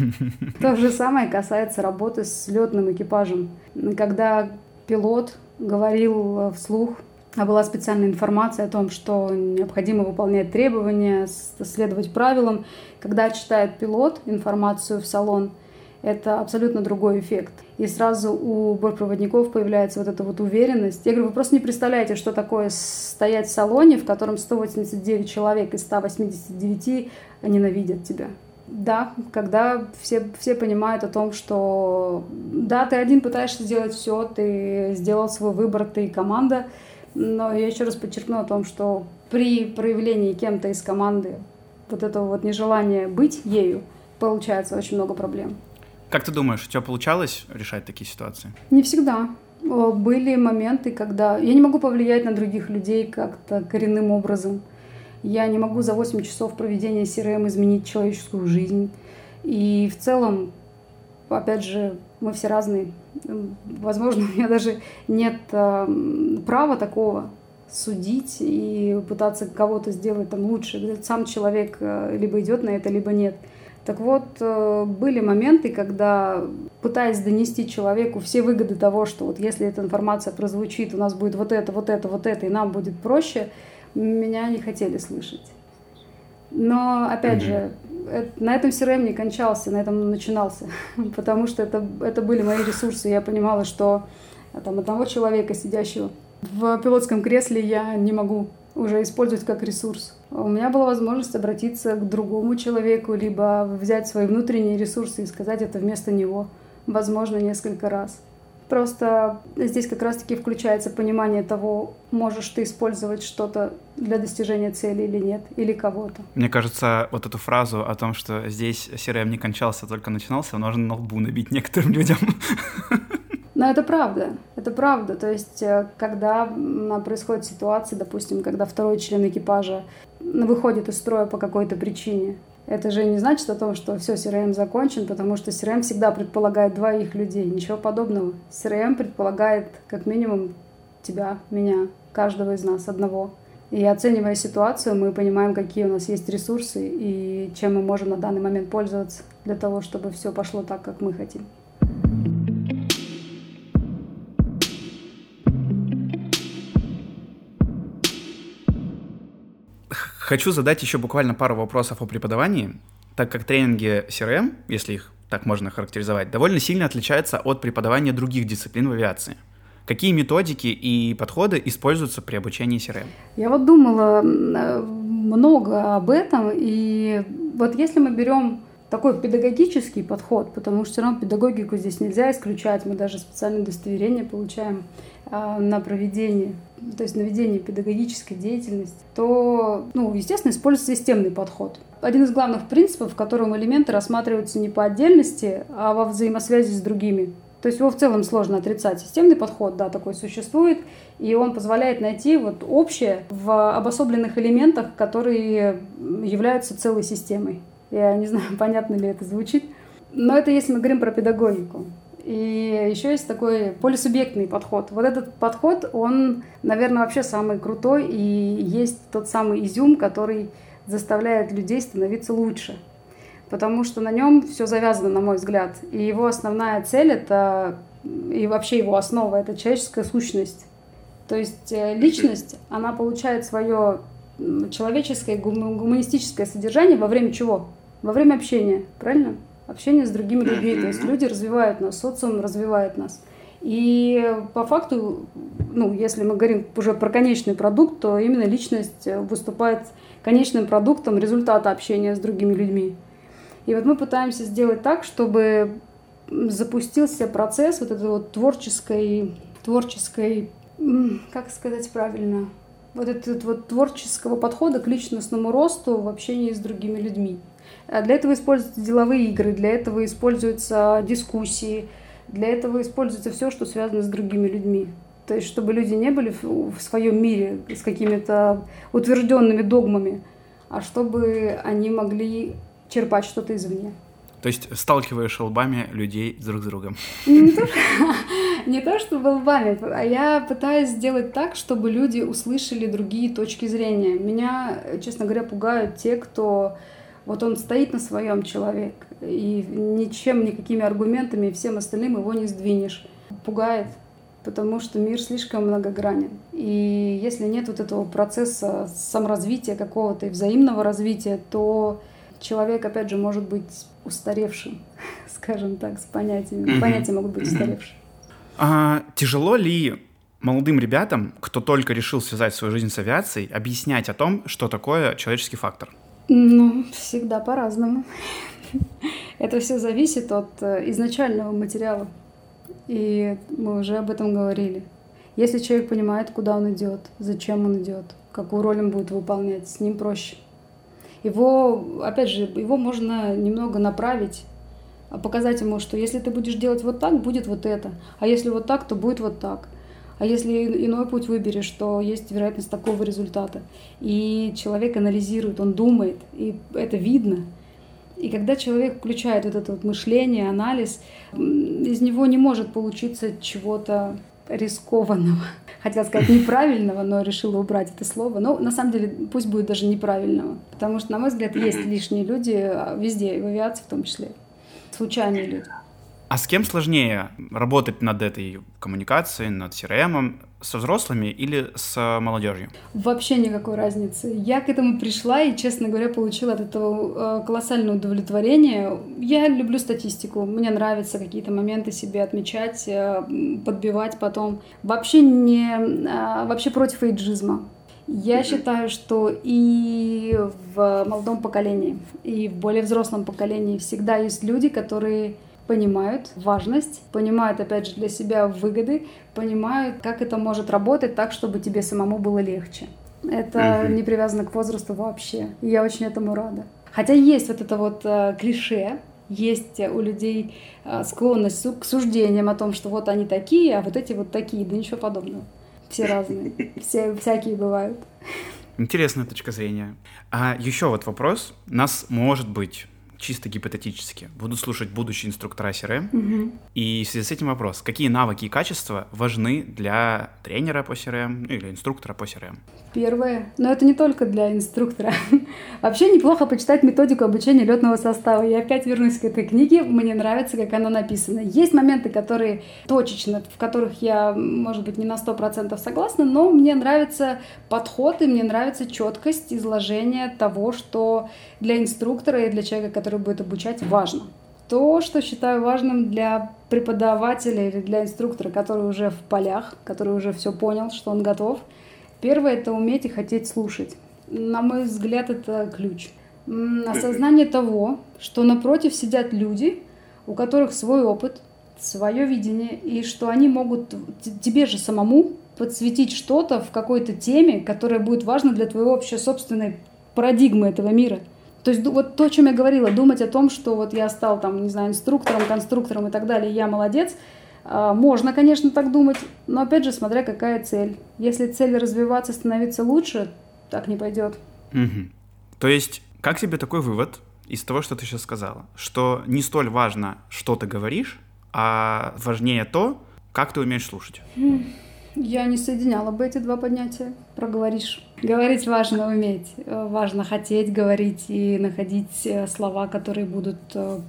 То же самое касается работы с летным экипажем. Когда пилот говорил вслух, а была специальная информация о том, что необходимо выполнять требования, следовать правилам. Когда читает пилот информацию в салон, это абсолютно другой эффект. И сразу у бортпроводников появляется вот эта вот уверенность. Я говорю, вы просто не представляете, что такое стоять в салоне, в котором 189 человек из 189 ненавидят тебя. Да, когда все, все понимают о том, что да, ты один пытаешься сделать все, ты сделал свой выбор, ты команда, Но я еще раз подчеркну о том, что при проявлении кем-то из команды вот этого вот нежелания быть ею, получается очень много проблем. Как ты думаешь, у тебя получалось решать такие ситуации? Не всегда. Были моменты, когда я не могу повлиять на других людей как-то коренным образом. Я не могу за 8 часов проведения CRM изменить человеческую жизнь. И в целом, опять же, мы все разные. Возможно, у меня даже нет э, права такого судить и пытаться кого-то сделать там лучше. Сам человек э, либо идет на это, либо нет. Так вот, э, были моменты, когда, пытаясь донести человеку все выгоды того, что вот если эта информация прозвучит, у нас будет вот это, вот это, вот это, и нам будет проще, меня не хотели слышать. Но, опять же, на этом CRM не кончался, на этом начинался, потому что это, это были мои ресурсы. Я понимала, что там, одного человека, сидящего в пилотском кресле, я не могу уже использовать как ресурс. У меня была возможность обратиться к другому человеку, либо взять свои внутренние ресурсы и сказать это вместо него, возможно, несколько раз. Просто здесь как раз-таки включается понимание того, можешь ты использовать что-то для достижения цели или нет, или кого-то. Мне кажется, вот эту фразу о том, что здесь CRM не кончался, только начинался, нужно на лбу набить некоторым людям. Но это правда, это правда. То есть, э, когда происходит ситуация, допустим, когда второй член экипажа выходит из строя по какой-то причине, это же не значит о том, что все, CRM закончен, потому что CRM всегда предполагает двоих людей. Ничего подобного. CRM предполагает как минимум тебя, меня, каждого из нас, одного. И оценивая ситуацию, мы понимаем, какие у нас есть ресурсы и чем мы можем на данный момент пользоваться для того, чтобы все пошло так, как мы хотим. Хочу задать еще буквально пару вопросов о преподавании, так как тренинги CRM, если их так можно характеризовать, довольно сильно отличаются от преподавания других дисциплин в авиации. Какие методики и подходы используются при обучении CRM? Я вот думала э, много об этом, и вот если мы берем такой педагогический подход, потому что все равно педагогику здесь нельзя исключать, мы даже специальное удостоверение получаем а, на проведение, то есть на ведение педагогической деятельности, то, ну, естественно, используется системный подход. Один из главных принципов, в котором элементы рассматриваются не по отдельности, а во взаимосвязи с другими. То есть его в целом сложно отрицать. Системный подход, да, такой существует, и он позволяет найти вот общее в обособленных элементах, которые являются целой системой. Я не знаю, понятно ли это звучит, но это если мы говорим про педагогику. И еще есть такой полисубъектный подход. Вот этот подход, он, наверное, вообще самый крутой, и есть тот самый изюм, который заставляет людей становиться лучше. Потому что на нем все завязано, на мой взгляд. И его основная цель это и вообще его основа это человеческая сущность. То есть э, личность, она получает свое человеческое гуманистическое содержание во время чего? Во время общения, правильно? общение с другими людьми. То есть люди развивают нас, социум развивает нас. И по факту, ну, если мы говорим уже про конечный продукт, то именно личность выступает конечным продуктом результата общения с другими людьми. И вот мы пытаемся сделать так, чтобы запустился процесс вот этой вот творческой, творческой, как сказать правильно, вот этот вот творческого подхода к личностному росту в общении с другими людьми. А для этого используются деловые игры, для этого используются дискуссии, для этого используется все, что связано с другими людьми. То есть, чтобы люди не были в своем мире с какими-то утвержденными догмами, а чтобы они могли черпать что-то извне. То есть сталкиваешь лбами людей друг с другом? Не то, не то чтобы лбами, а я пытаюсь сделать так, чтобы люди услышали другие точки зрения. Меня, честно говоря, пугают те, кто вот он стоит на своем человек, и ничем, никакими аргументами и всем остальным его не сдвинешь. Пугает, потому что мир слишком многогранен. И если нет вот этого процесса саморазвития какого-то и взаимного развития, то человек, опять же, может быть устаревшим, скажем так, с понятиями. Понятия могут быть устаревшие. А, тяжело ли молодым ребятам, кто только решил связать свою жизнь с авиацией, объяснять о том, что такое человеческий фактор? Ну, всегда по-разному. Это все зависит от э, изначального материала. И мы уже об этом говорили. Если человек понимает, куда он идет, зачем он идет, какую роль он будет выполнять, с ним проще. Его, опять же, его можно немного направить, а показать ему, что если ты будешь делать вот так, будет вот это, а если вот так, то будет вот так. А если иной путь выберешь, то есть вероятность такого результата. И человек анализирует, он думает, и это видно. И когда человек включает вот это вот мышление, анализ, из него не может получиться чего-то рискованного. Хотела сказать неправильного, но решила убрать это слово. Но на самом деле пусть будет даже неправильного. Потому что, на мой взгляд, есть лишние люди а, везде, и в авиации в том числе. Случайные люди. А с кем сложнее работать над этой коммуникацией, над CRM, со взрослыми или с молодежью? Вообще никакой разницы. Я к этому пришла и, честно говоря, получила от этого э, колоссальное удовлетворение. Я люблю статистику, мне нравится какие-то моменты себе отмечать, э, подбивать потом. Вообще не э, вообще против эйджизма. Я считаю, что и в молодом поколении, и в более взрослом поколении всегда есть люди, которые понимают важность, понимают, опять же, для себя выгоды, понимают, как это может работать так, чтобы тебе самому было легче. Это mm-hmm. не привязано к возрасту вообще. И я очень этому рада. Хотя есть вот это вот э, клише, есть у людей э, склонность к суждениям о том, что вот они такие, а вот эти вот такие. Да ничего подобного. Все разные. Все всякие бывают. Интересная точка зрения. А еще вот вопрос. Нас, может быть, чисто гипотетически, буду слушать будущие инструктора CRM, угу. и в связи с этим вопрос, какие навыки и качества важны для тренера по CRM ну, или инструктора по CRM? Первое, но это не только для инструктора. Вообще неплохо почитать методику обучения летного состава. Я опять вернусь к этой книге, мне нравится, как она написана. Есть моменты, которые точечно, в которых я, может быть, не на 100% согласна, но мне нравится подход и мне нравится четкость изложения того, что для инструктора и для человека, который будет обучать, важно. То, что считаю важным для преподавателя или для инструктора, который уже в полях, который уже все понял, что он готов. Первое — это уметь и хотеть слушать. На мой взгляд, это ключ. Осознание того, что напротив сидят люди, у которых свой опыт, свое видение, и что они могут тебе же самому подсветить что-то в какой-то теме, которая будет важна для твоего вообще собственной парадигмы этого мира — то есть вот то, о чем я говорила, думать о том, что вот я стал там, не знаю, инструктором, конструктором и так далее, я молодец, можно, конечно, так думать, но опять же, смотря какая цель. Если цель развиваться, становиться лучше, так не пойдет. Угу. То есть, как тебе такой вывод из того, что ты сейчас сказала? Что не столь важно, что ты говоришь, а важнее то, как ты умеешь слушать? Я не соединяла бы эти два понятия. Проговоришь. Говорить важно уметь. Важно хотеть говорить и находить э, слова, которые будут э,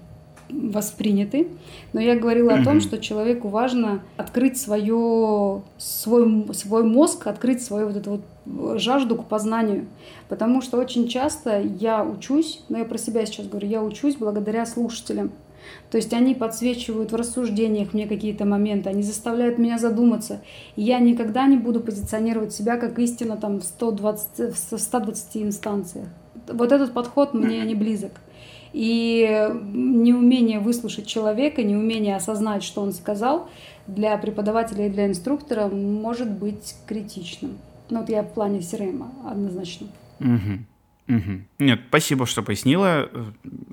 восприняты. Но я говорила о том, что человеку важно открыть свое, свой, свой мозг, открыть свою вот эту вот жажду к познанию. Потому что очень часто я учусь, но я про себя сейчас говорю, я учусь благодаря слушателям. То есть они подсвечивают в рассуждениях мне какие-то моменты, они заставляют меня задуматься. И я никогда не буду позиционировать себя как истина там, в, 120, в 120 инстанциях. Вот этот подход мне не близок. И неумение выслушать человека, неумение осознать, что он сказал, для преподавателя и для инструктора может быть критичным. Ну вот я в плане CRM однозначно. Угу. Угу. Нет, спасибо, что пояснила, э,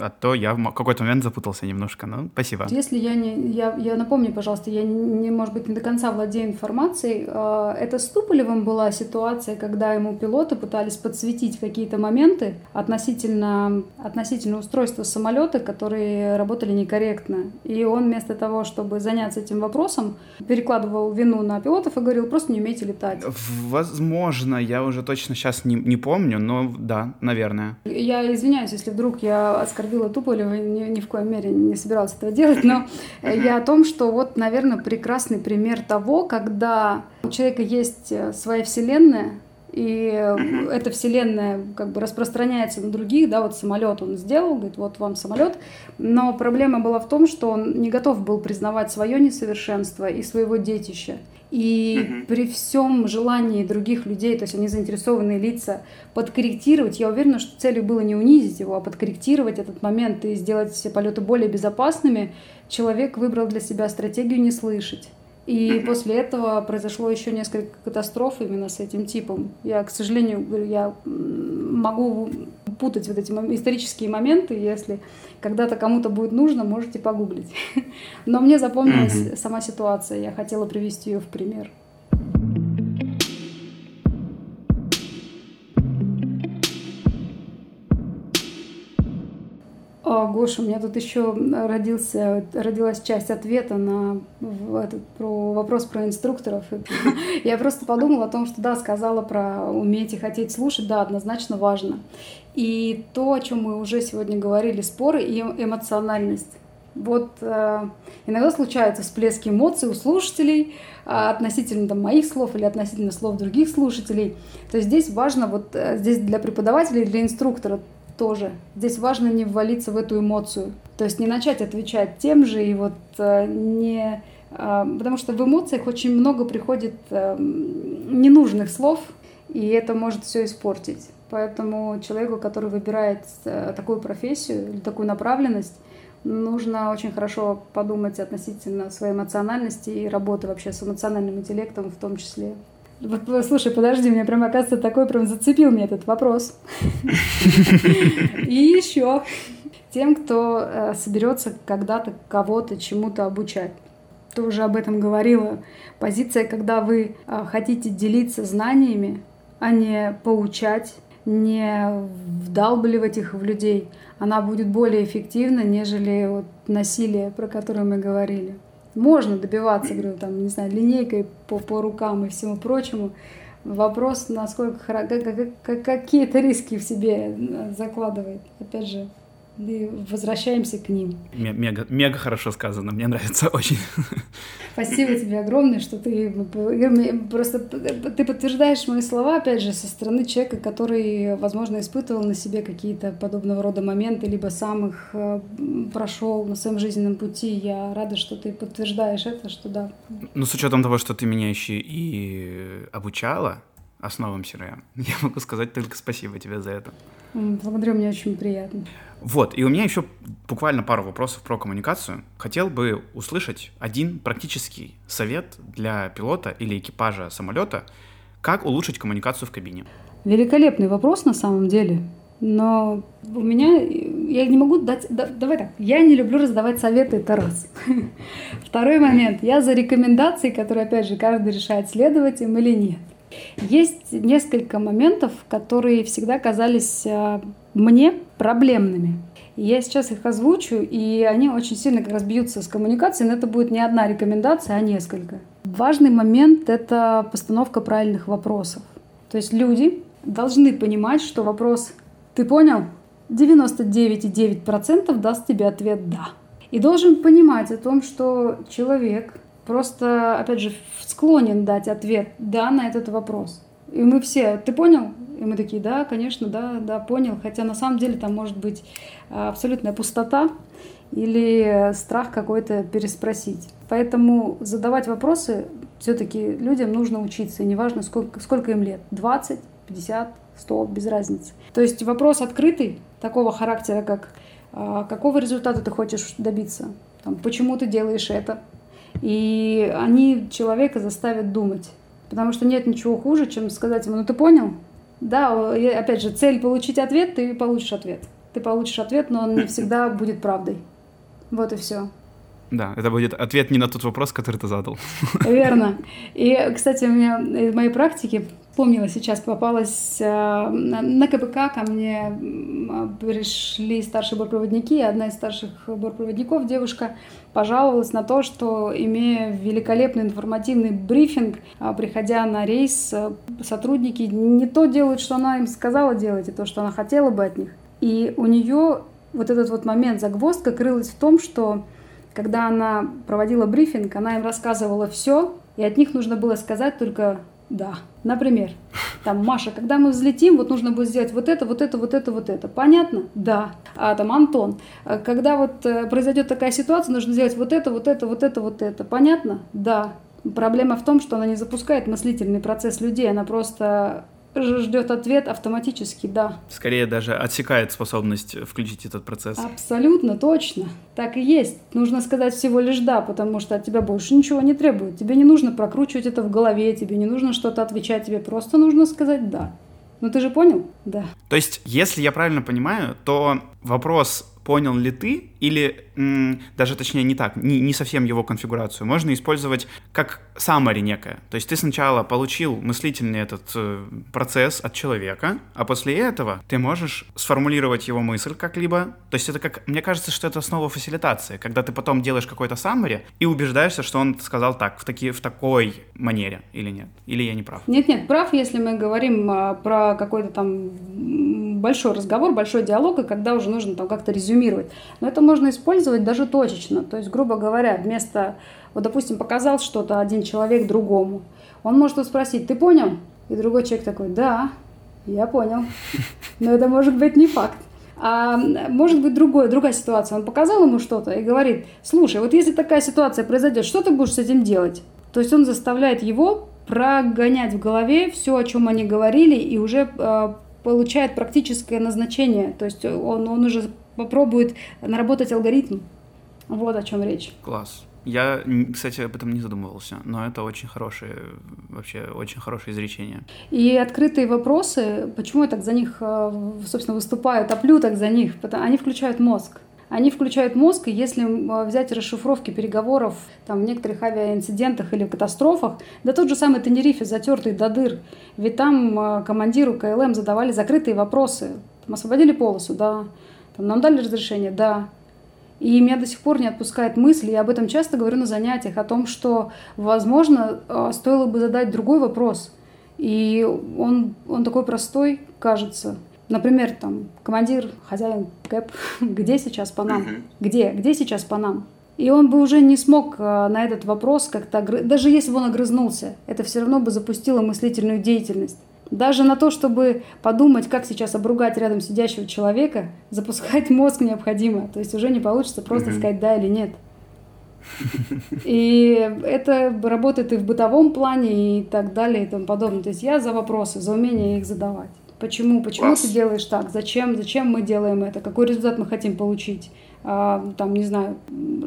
а то я в какой-то момент запутался немножко, ну, спасибо. Если я не, я, я напомню, пожалуйста, я не, может быть, не до конца владею информацией, а, это с Туполевым была ситуация, когда ему пилоты пытались подсветить какие-то моменты относительно, относительно устройства самолета, которые работали некорректно. И он вместо того, чтобы заняться этим вопросом, перекладывал вину на пилотов и говорил, просто не умеете летать. Возможно, я уже точно сейчас не, не помню, но да, наверное. Я извиняюсь, если вдруг я оскорбила Туполева, ни, ни в коем мере не собиралась этого делать, но я о том, что вот, наверное, прекрасный пример того, когда у человека есть э, своя вселенная, и эта вселенная как бы распространяется на других, да, вот самолет он сделал, говорит, вот вам самолет, но проблема была в том, что он не готов был признавать свое несовершенство и своего детища. И угу. при всем желании других людей, то есть они заинтересованные лица, подкорректировать, я уверена, что целью было не унизить его, а подкорректировать этот момент и сделать все полеты более безопасными, человек выбрал для себя стратегию не слышать. И после этого произошло еще несколько катастроф именно с этим типом. Я, к сожалению, я могу путать вот эти исторические моменты, если когда-то кому-то будет нужно, можете погуглить. Но мне запомнилась сама ситуация, я хотела привести ее в пример. Гоша, у меня тут еще родился, родилась часть ответа на этот, про вопрос про инструкторов. Я просто подумала о том, что да, сказала про уметь и хотеть слушать, да, однозначно важно. И то, о чем мы уже сегодня говорили, споры и эмоциональность. Вот э, иногда случаются всплески эмоций у слушателей э, относительно там, моих слов или относительно слов других слушателей. То есть здесь важно, вот э, здесь для преподавателя для инструктора тоже. Здесь важно не ввалиться в эту эмоцию. То есть не начать отвечать тем же и вот э, не... Э, потому что в эмоциях очень много приходит э, ненужных слов, и это может все испортить. Поэтому человеку, который выбирает такую профессию или такую направленность, нужно очень хорошо подумать относительно своей эмоциональности и работы вообще с эмоциональным интеллектом в том числе. Слушай, подожди, мне прям, оказывается, такой прям зацепил мне этот вопрос. И еще тем, кто э, соберется когда-то кого-то чему-то обучать. Ты уже об этом говорила. Позиция, когда вы э, хотите делиться знаниями, а не поучать, не вдалбливать их в людей, она будет более эффективна, нежели вот насилие, про которое мы говорили можно добиваться, говорю, там, не знаю, линейкой по, по рукам и всему прочему. Вопрос, насколько какие-то риски в себе э, закладывает. Опять же, и возвращаемся к ним. Мега, мега хорошо сказано, мне нравится очень. Спасибо тебе огромное, что ты просто ты подтверждаешь мои слова, опять же, со стороны человека, который, возможно, испытывал на себе какие-то подобного рода моменты, либо сам их э, прошел на своем жизненном пути. Я рада, что ты подтверждаешь это, что да. Ну, с учетом того, что ты меня еще и обучала, основам CRM. Я могу сказать только спасибо тебе за это. Благодарю, мне очень приятно. Вот, и у меня еще буквально пару вопросов про коммуникацию. Хотел бы услышать один практический совет для пилота или экипажа самолета, как улучшить коммуникацию в кабине. Великолепный вопрос на самом деле. Но у меня, я не могу дать, да, давай так, я не люблю раздавать советы, это раз. Второй момент, я за рекомендации, которые, опять же, каждый решает, следовать им или нет. Есть несколько моментов, которые всегда казались а, мне проблемными. Я сейчас их озвучу, и они очень сильно как раз бьются с коммуникацией, но это будет не одна рекомендация, а несколько. Важный момент — это постановка правильных вопросов. То есть люди должны понимать, что вопрос «ты понял?» 99,9% даст тебе ответ «да». И должен понимать о том, что человек просто, опять же, склонен дать ответ «да» на этот вопрос. И мы все «ты понял?» И мы такие, да, конечно, да, да, понял. Хотя на самом деле там может быть а, абсолютная пустота или страх какой-то переспросить. Поэтому задавать вопросы все-таки людям нужно учиться. Неважно, сколько, сколько им лет. 20, 50, 100, без разницы. То есть вопрос открытый, такого характера, как а, какого результата ты хочешь добиться, там, почему ты делаешь это. И они человека заставят думать. Потому что нет ничего хуже, чем сказать ему, ну ты понял, да, опять же, цель получить ответ, ты получишь ответ. Ты получишь ответ, но он не всегда будет правдой. Вот и все. Да, это будет ответ не на тот вопрос, который ты задал. Верно. И, кстати, у меня из моей практики, помнила сейчас, попалась э, на КПК ко мне пришли старшие бортпроводники, и одна из старших бортпроводников, девушка, пожаловалась на то, что, имея великолепный информативный брифинг, а, приходя на рейс, э, сотрудники не то делают, что она им сказала делать, и то, что она хотела бы от них. И у нее вот этот вот момент загвоздка крылась в том, что когда она проводила брифинг, она им рассказывала все, и от них нужно было сказать только «да». Например, там, Маша, когда мы взлетим, вот нужно будет сделать вот это, вот это, вот это, вот это. Понятно? Да. А там, Антон, э, когда вот э, произойдет такая ситуация, нужно сделать вот это, вот это, вот это, вот это. Понятно? Да. Проблема в том, что она не запускает мыслительный процесс людей, она просто ждет ответ автоматически, да. Скорее даже отсекает способность включить этот процесс. Абсолютно точно. Так и есть. Нужно сказать всего лишь да, потому что от тебя больше ничего не требует. Тебе не нужно прокручивать это в голове, тебе не нужно что-то отвечать, тебе просто нужно сказать да. Ну ты же понял? Да. То есть, если я правильно понимаю, то вопрос понял ли ты, или даже точнее не так, не, не совсем его конфигурацию, можно использовать как summary некое. То есть ты сначала получил мыслительный этот э, процесс от человека, а после этого ты можешь сформулировать его мысль как-либо. То есть это как, мне кажется, что это основа фасилитации, когда ты потом делаешь какой-то summary и убеждаешься, что он сказал так, в, таки, в такой манере или нет. Или я не прав? Нет-нет, прав, если мы говорим а, про какой-то там большой разговор, большой диалог, и когда уже нужно там как-то резюмировать. Но это можно использовать даже точечно. То есть, грубо говоря, вместо, вот, допустим, показал что-то один человек другому, он может спросить, ты понял? И другой человек такой, да, я понял. Но это может быть не факт. А может быть другое, другая ситуация. Он показал ему что-то и говорит, слушай, вот если такая ситуация произойдет, что ты будешь с этим делать? То есть он заставляет его прогонять в голове все, о чем они говорили, и уже э, получает практическое назначение. То есть он, он уже попробует наработать алгоритм. Вот о чем речь. Класс. Я, кстати, об этом не задумывался, но это очень хорошее, вообще очень хорошее изречение. И открытые вопросы, почему я так за них, э, собственно, выступаю, топлю так за них, потому они включают мозг. Они включают мозг, и если взять расшифровки переговоров там, в некоторых авиаинцидентах или катастрофах, да тот же самый Тенерифе, затертый до дыр, ведь там э, командиру КЛМ задавали закрытые вопросы. Там, освободили полосу, да. Там, нам дали разрешение, да. И меня до сих пор не отпускает мысль, я об этом часто говорю на занятиях, о том, что, возможно, э, стоило бы задать другой вопрос. И он, он такой простой, кажется – Например, там, командир, хозяин КЭП, где сейчас по нам? Где? Где сейчас по нам? И он бы уже не смог э, на этот вопрос как-то, даже если бы он огрызнулся, это все равно бы запустило мыслительную деятельность. Даже на то, чтобы подумать, как сейчас обругать рядом сидящего человека, запускать мозг необходимо. То есть уже не получится просто сказать да или нет. И это работает и в бытовом плане, и так далее, и тому подобное. То есть я за вопросы, за умение их задавать. Почему? Почему Класс. ты делаешь так? Зачем? Зачем мы делаем это? Какой результат мы хотим получить? А, там, не знаю,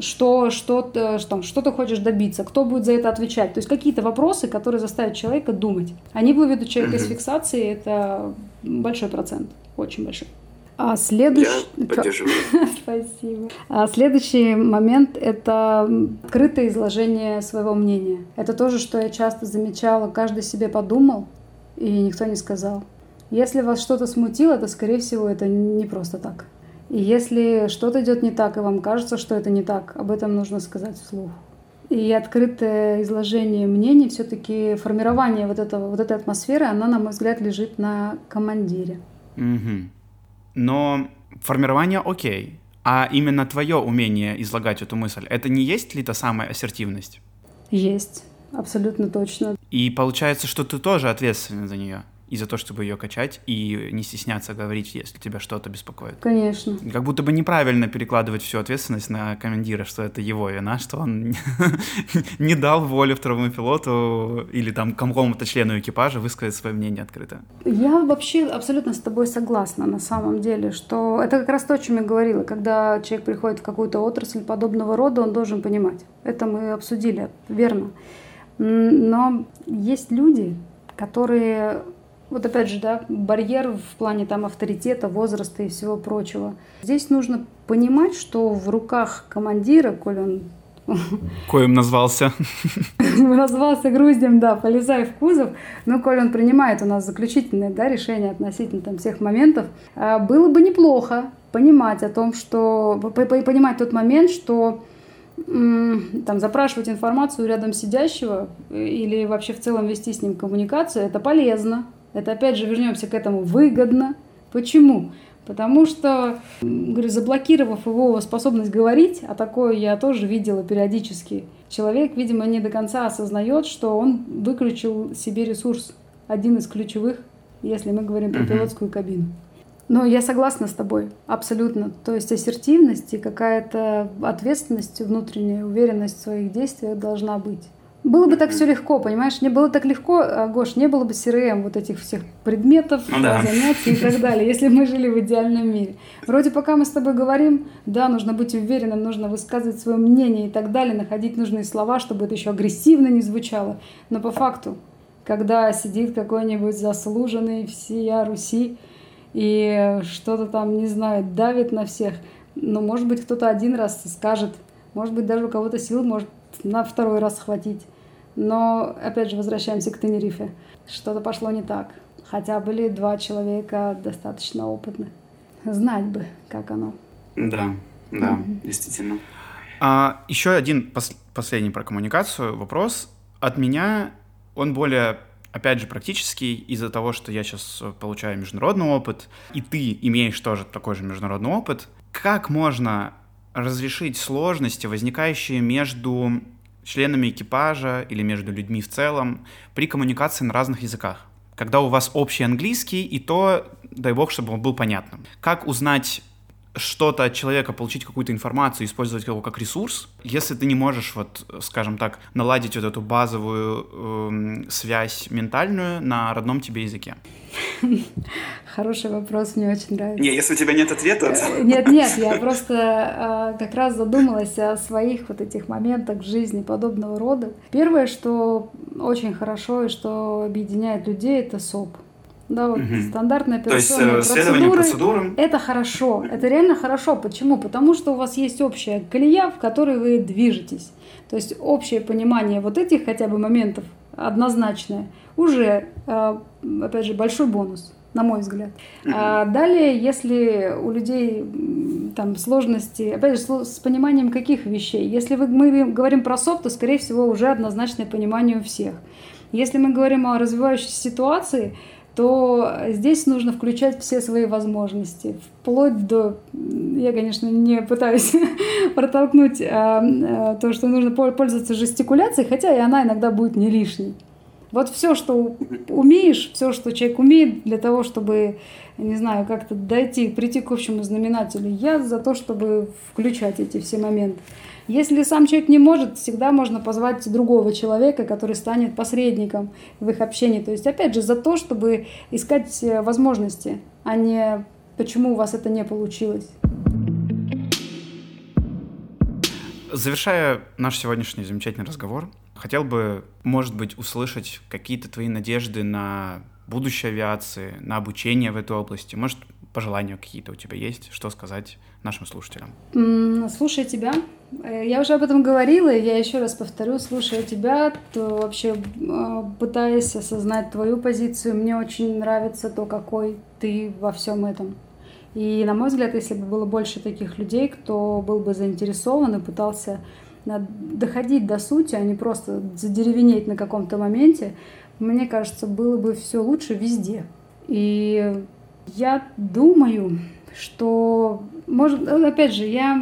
что, что, э, там, что ты хочешь добиться? Кто будет за это отвечать? То есть какие-то вопросы, которые заставят человека думать. Они выведут человека из фиксации, это большой процент, очень большой. А следующий... Я Спасибо. А следующий момент – это открытое изложение своего мнения. Это тоже, что я часто замечала. Каждый себе подумал, и никто не сказал. Если вас что-то смутило, то, скорее всего, это не просто так. И если что-то идет не так, и вам кажется, что это не так, об этом нужно сказать вслух. И открытое изложение мнений, все-таки формирование вот, этого, вот этой атмосферы, она, на мой взгляд, лежит на командире. Угу. Но формирование окей. А именно твое умение излагать эту мысль, это не есть ли та самая ассертивность? Есть, абсолютно точно. И получается, что ты тоже ответственен за нее и за то, чтобы ее качать, и не стесняться говорить, если тебя что-то беспокоит. Конечно. Как будто бы неправильно перекладывать всю ответственность на командира, что это его вина, что он не дал волю второму пилоту или там какому-то члену экипажа высказать свое мнение открыто. Я вообще абсолютно с тобой согласна на самом деле, что это как раз то, о чем я говорила. Когда человек приходит в какую-то отрасль подобного рода, он должен понимать. Это мы обсудили, верно. Но есть люди, которые вот опять же, да, барьер в плане там авторитета, возраста и всего прочего. Здесь нужно понимать, что в руках командира, коль он Коим назвался. назвался груздем, да, полезай в кузов. Ну, коль он принимает у нас заключительное да, решение относительно там, всех моментов, а, было бы неплохо понимать о том, что... Понимать тот момент, что там, запрашивать информацию рядом сидящего или вообще в целом вести с ним коммуникацию, это полезно. Это опять же вернемся к этому выгодно. Почему? Потому что, говорю, заблокировав его способность говорить, а такое я тоже видела периодически, человек, видимо, не до конца осознает, что он выключил себе ресурс, один из ключевых, если мы говорим про пилотскую кабину. Но я согласна с тобой, абсолютно. То есть ассертивность и какая-то ответственность, внутренняя уверенность в своих действиях должна быть. Было бы так все легко, понимаешь? Не было так легко, а, Гош, не было бы CRM, вот этих всех предметов, ну, да. занятий и так далее, если мы жили в идеальном мире. Вроде пока мы с тобой говорим, да, нужно быть уверенным, нужно высказывать свое мнение и так далее, находить нужные слова, чтобы это еще агрессивно не звучало. Но по факту, когда сидит какой-нибудь заслуженный всея Руси и что-то там, не знаю, давит на всех, ну, может быть, кто-то один раз скажет, может быть, даже у кого-то сил может на второй раз схватить. Но, опять же, возвращаемся к Тенерифе. Что-то пошло не так. Хотя были два человека достаточно опытных. Знать бы, как оно. Да, да, mm-hmm. действительно. А, еще один пос- последний про коммуникацию вопрос. От меня он более, опять же, практический из-за того, что я сейчас получаю международный опыт, и ты имеешь тоже такой же международный опыт. Как можно разрешить сложности, возникающие между членами экипажа или между людьми в целом при коммуникации на разных языках. Когда у вас общий английский, и то, дай бог, чтобы он был понятным. Как узнать что-то от человека, получить какую-то информацию, использовать его как ресурс, если ты не можешь, вот, скажем так, наладить вот эту базовую э, связь ментальную на родном тебе языке? Хороший вопрос, мне очень нравится. Не, если у тебя нет ответа... Э, нет, нет, я просто э, как раз задумалась о своих вот этих моментах в жизни подобного рода. Первое, что очень хорошо и что объединяет людей, это СОП. Да, вот угу. стандартная операционная То есть, э, процедуры, процедурам. Это хорошо. Это реально хорошо. Почему? Потому что у вас есть общая колея, в которой вы движетесь. То есть общее понимание вот этих хотя бы моментов однозначное уже, э, опять же, большой бонус на мой взгляд. А далее, если у людей там сложности, опять же, с пониманием каких вещей. Если мы говорим про софт, то, скорее всего, уже однозначное понимание у всех. Если мы говорим о развивающейся ситуации, то здесь нужно включать все свои возможности, вплоть до, я, конечно, не пытаюсь протолкнуть а, а, то, что нужно пользоваться жестикуляцией, хотя и она иногда будет не лишней. Вот все, что умеешь, все, что человек умеет для того, чтобы, не знаю, как-то дойти, прийти к общему знаменателю, я за то, чтобы включать эти все моменты. Если сам человек не может, всегда можно позвать другого человека, который станет посредником в их общении. То есть, опять же, за то, чтобы искать э, возможности, а не почему у вас это не получилось. Завершая наш сегодняшний замечательный разговор, хотел бы, может быть, услышать какие-то твои надежды на будущее авиации, на обучение в этой области. Может, пожелания какие-то у тебя есть? Что сказать нашим слушателям? Слушай тебя. Э, я уже об этом говорила, и я еще раз повторю, слушая тебя, то вообще а, пытаясь осознать твою позицию, мне очень нравится то, какой ты во всем этом. И, на мой взгляд, если бы было больше таких людей, кто был бы заинтересован и пытался доходить до сути, а не просто задеревенеть на каком-то моменте, мне кажется, было бы все лучше везде. И я думаю, что, может, опять же, я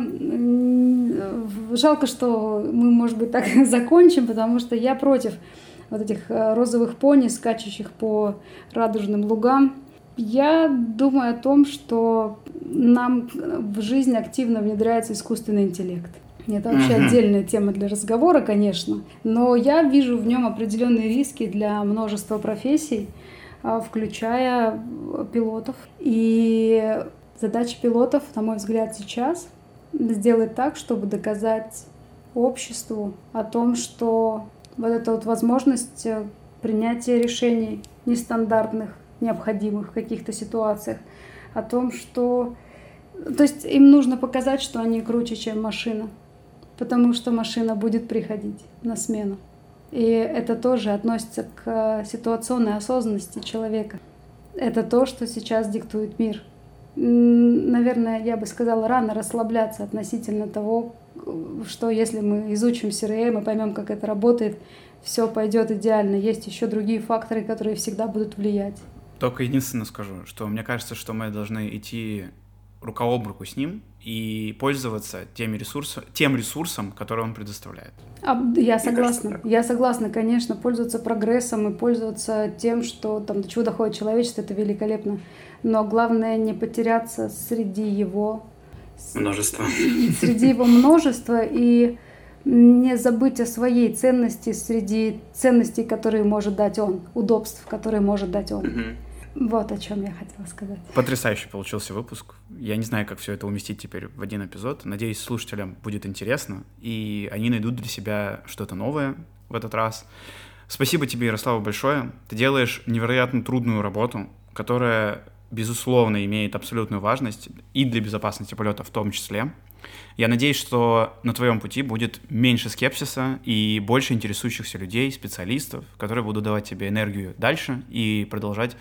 жалко, что мы, может быть, так закончим, потому что я против вот этих э, розовых пони, скачущих по радужным лугам. Я думаю о том, что нам в жизнь активно внедряется искусственный интеллект. Это вообще uh-huh. отдельная тема для разговора, конечно. Но я вижу в нем определенные риски для множества профессий, включая пилотов. И задача пилотов, на мой взгляд, сейчас сделать так, чтобы доказать обществу о том, что вот эта вот возможность э, принятия решений нестандартных, необходимых в каких-то ситуациях, о том, что... То есть им нужно показать, что они круче, чем машина, потому что машина будет приходить на смену. И это тоже относится к э, ситуационной осознанности человека. Это то, что сейчас диктует мир. Наверное, я бы сказала, рано расслабляться относительно того, что если мы изучим CRM и поймем, как это работает, все пойдет идеально. Есть еще другие факторы, которые всегда будут влиять. Только единственное скажу, что мне кажется, что мы должны идти рука об руку с ним и пользоваться теми ресурсами, тем ресурсом, который он предоставляет. А, я согласна. Кажется, я согласна, конечно, пользоваться прогрессом и пользоваться тем, что там до чего доходит человечество, это великолепно. Но главное не потеряться среди его множества. Среди его множества и не забыть о своей ценности среди ценностей, которые может дать он, удобств, которые может дать он. Мгм. Вот о чем я хотела сказать. Потрясающий получился выпуск. Я не знаю, как все это уместить теперь в один эпизод. Надеюсь, слушателям будет интересно, и они найдут для себя что-то новое в этот раз. Спасибо тебе, Ярослава, большое. Ты делаешь невероятно трудную работу, которая, безусловно, имеет абсолютную важность и для безопасности полета в том числе. Я надеюсь, что на твоем пути будет меньше скепсиса и больше интересующихся людей, специалистов, которые будут давать тебе энергию дальше и продолжать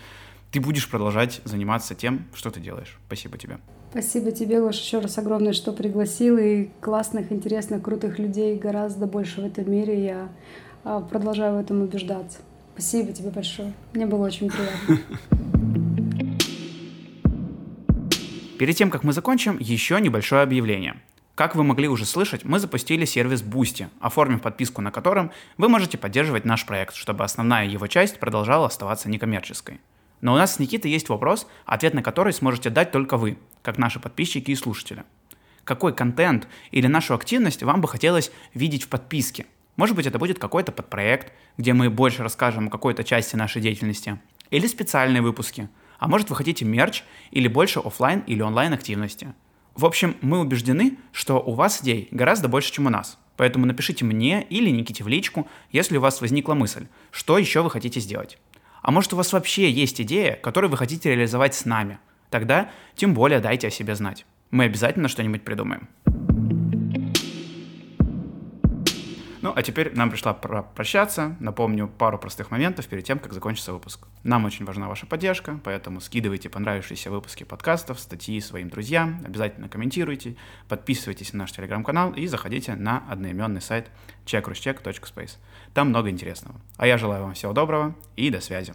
ты будешь продолжать заниматься тем, что ты делаешь. Спасибо тебе. Спасибо тебе, Гош, еще раз огромное, что пригласил. И классных, интересных, крутых людей гораздо больше в этом мире. Я а, продолжаю в этом убеждаться. Спасибо тебе большое. Мне было очень приятно. Перед тем, как мы закончим, еще небольшое объявление. Как вы могли уже слышать, мы запустили сервис Boosty, оформив подписку на котором вы можете поддерживать наш проект, чтобы основная его часть продолжала оставаться некоммерческой. Но у нас с Никитой есть вопрос, ответ на который сможете дать только вы, как наши подписчики и слушатели. Какой контент или нашу активность вам бы хотелось видеть в подписке? Может быть, это будет какой-то подпроект, где мы больше расскажем о какой-то части нашей деятельности, или специальные выпуски. А может, вы хотите мерч или больше офлайн или онлайн активности. В общем, мы убеждены, что у вас идей гораздо больше, чем у нас. Поэтому напишите мне или Никите в личку, если у вас возникла мысль, что еще вы хотите сделать. А может у вас вообще есть идея, которую вы хотите реализовать с нами? Тогда тем более дайте о себе знать. Мы обязательно что-нибудь придумаем. Ну, а теперь нам пришла пора прощаться. Напомню пару простых моментов перед тем, как закончится выпуск. Нам очень важна ваша поддержка, поэтому скидывайте понравившиеся выпуски подкастов, статьи своим друзьям, обязательно комментируйте, подписывайтесь на наш телеграм-канал и заходите на одноименный сайт checkruscheck.space. Там много интересного. А я желаю вам всего доброго и до связи.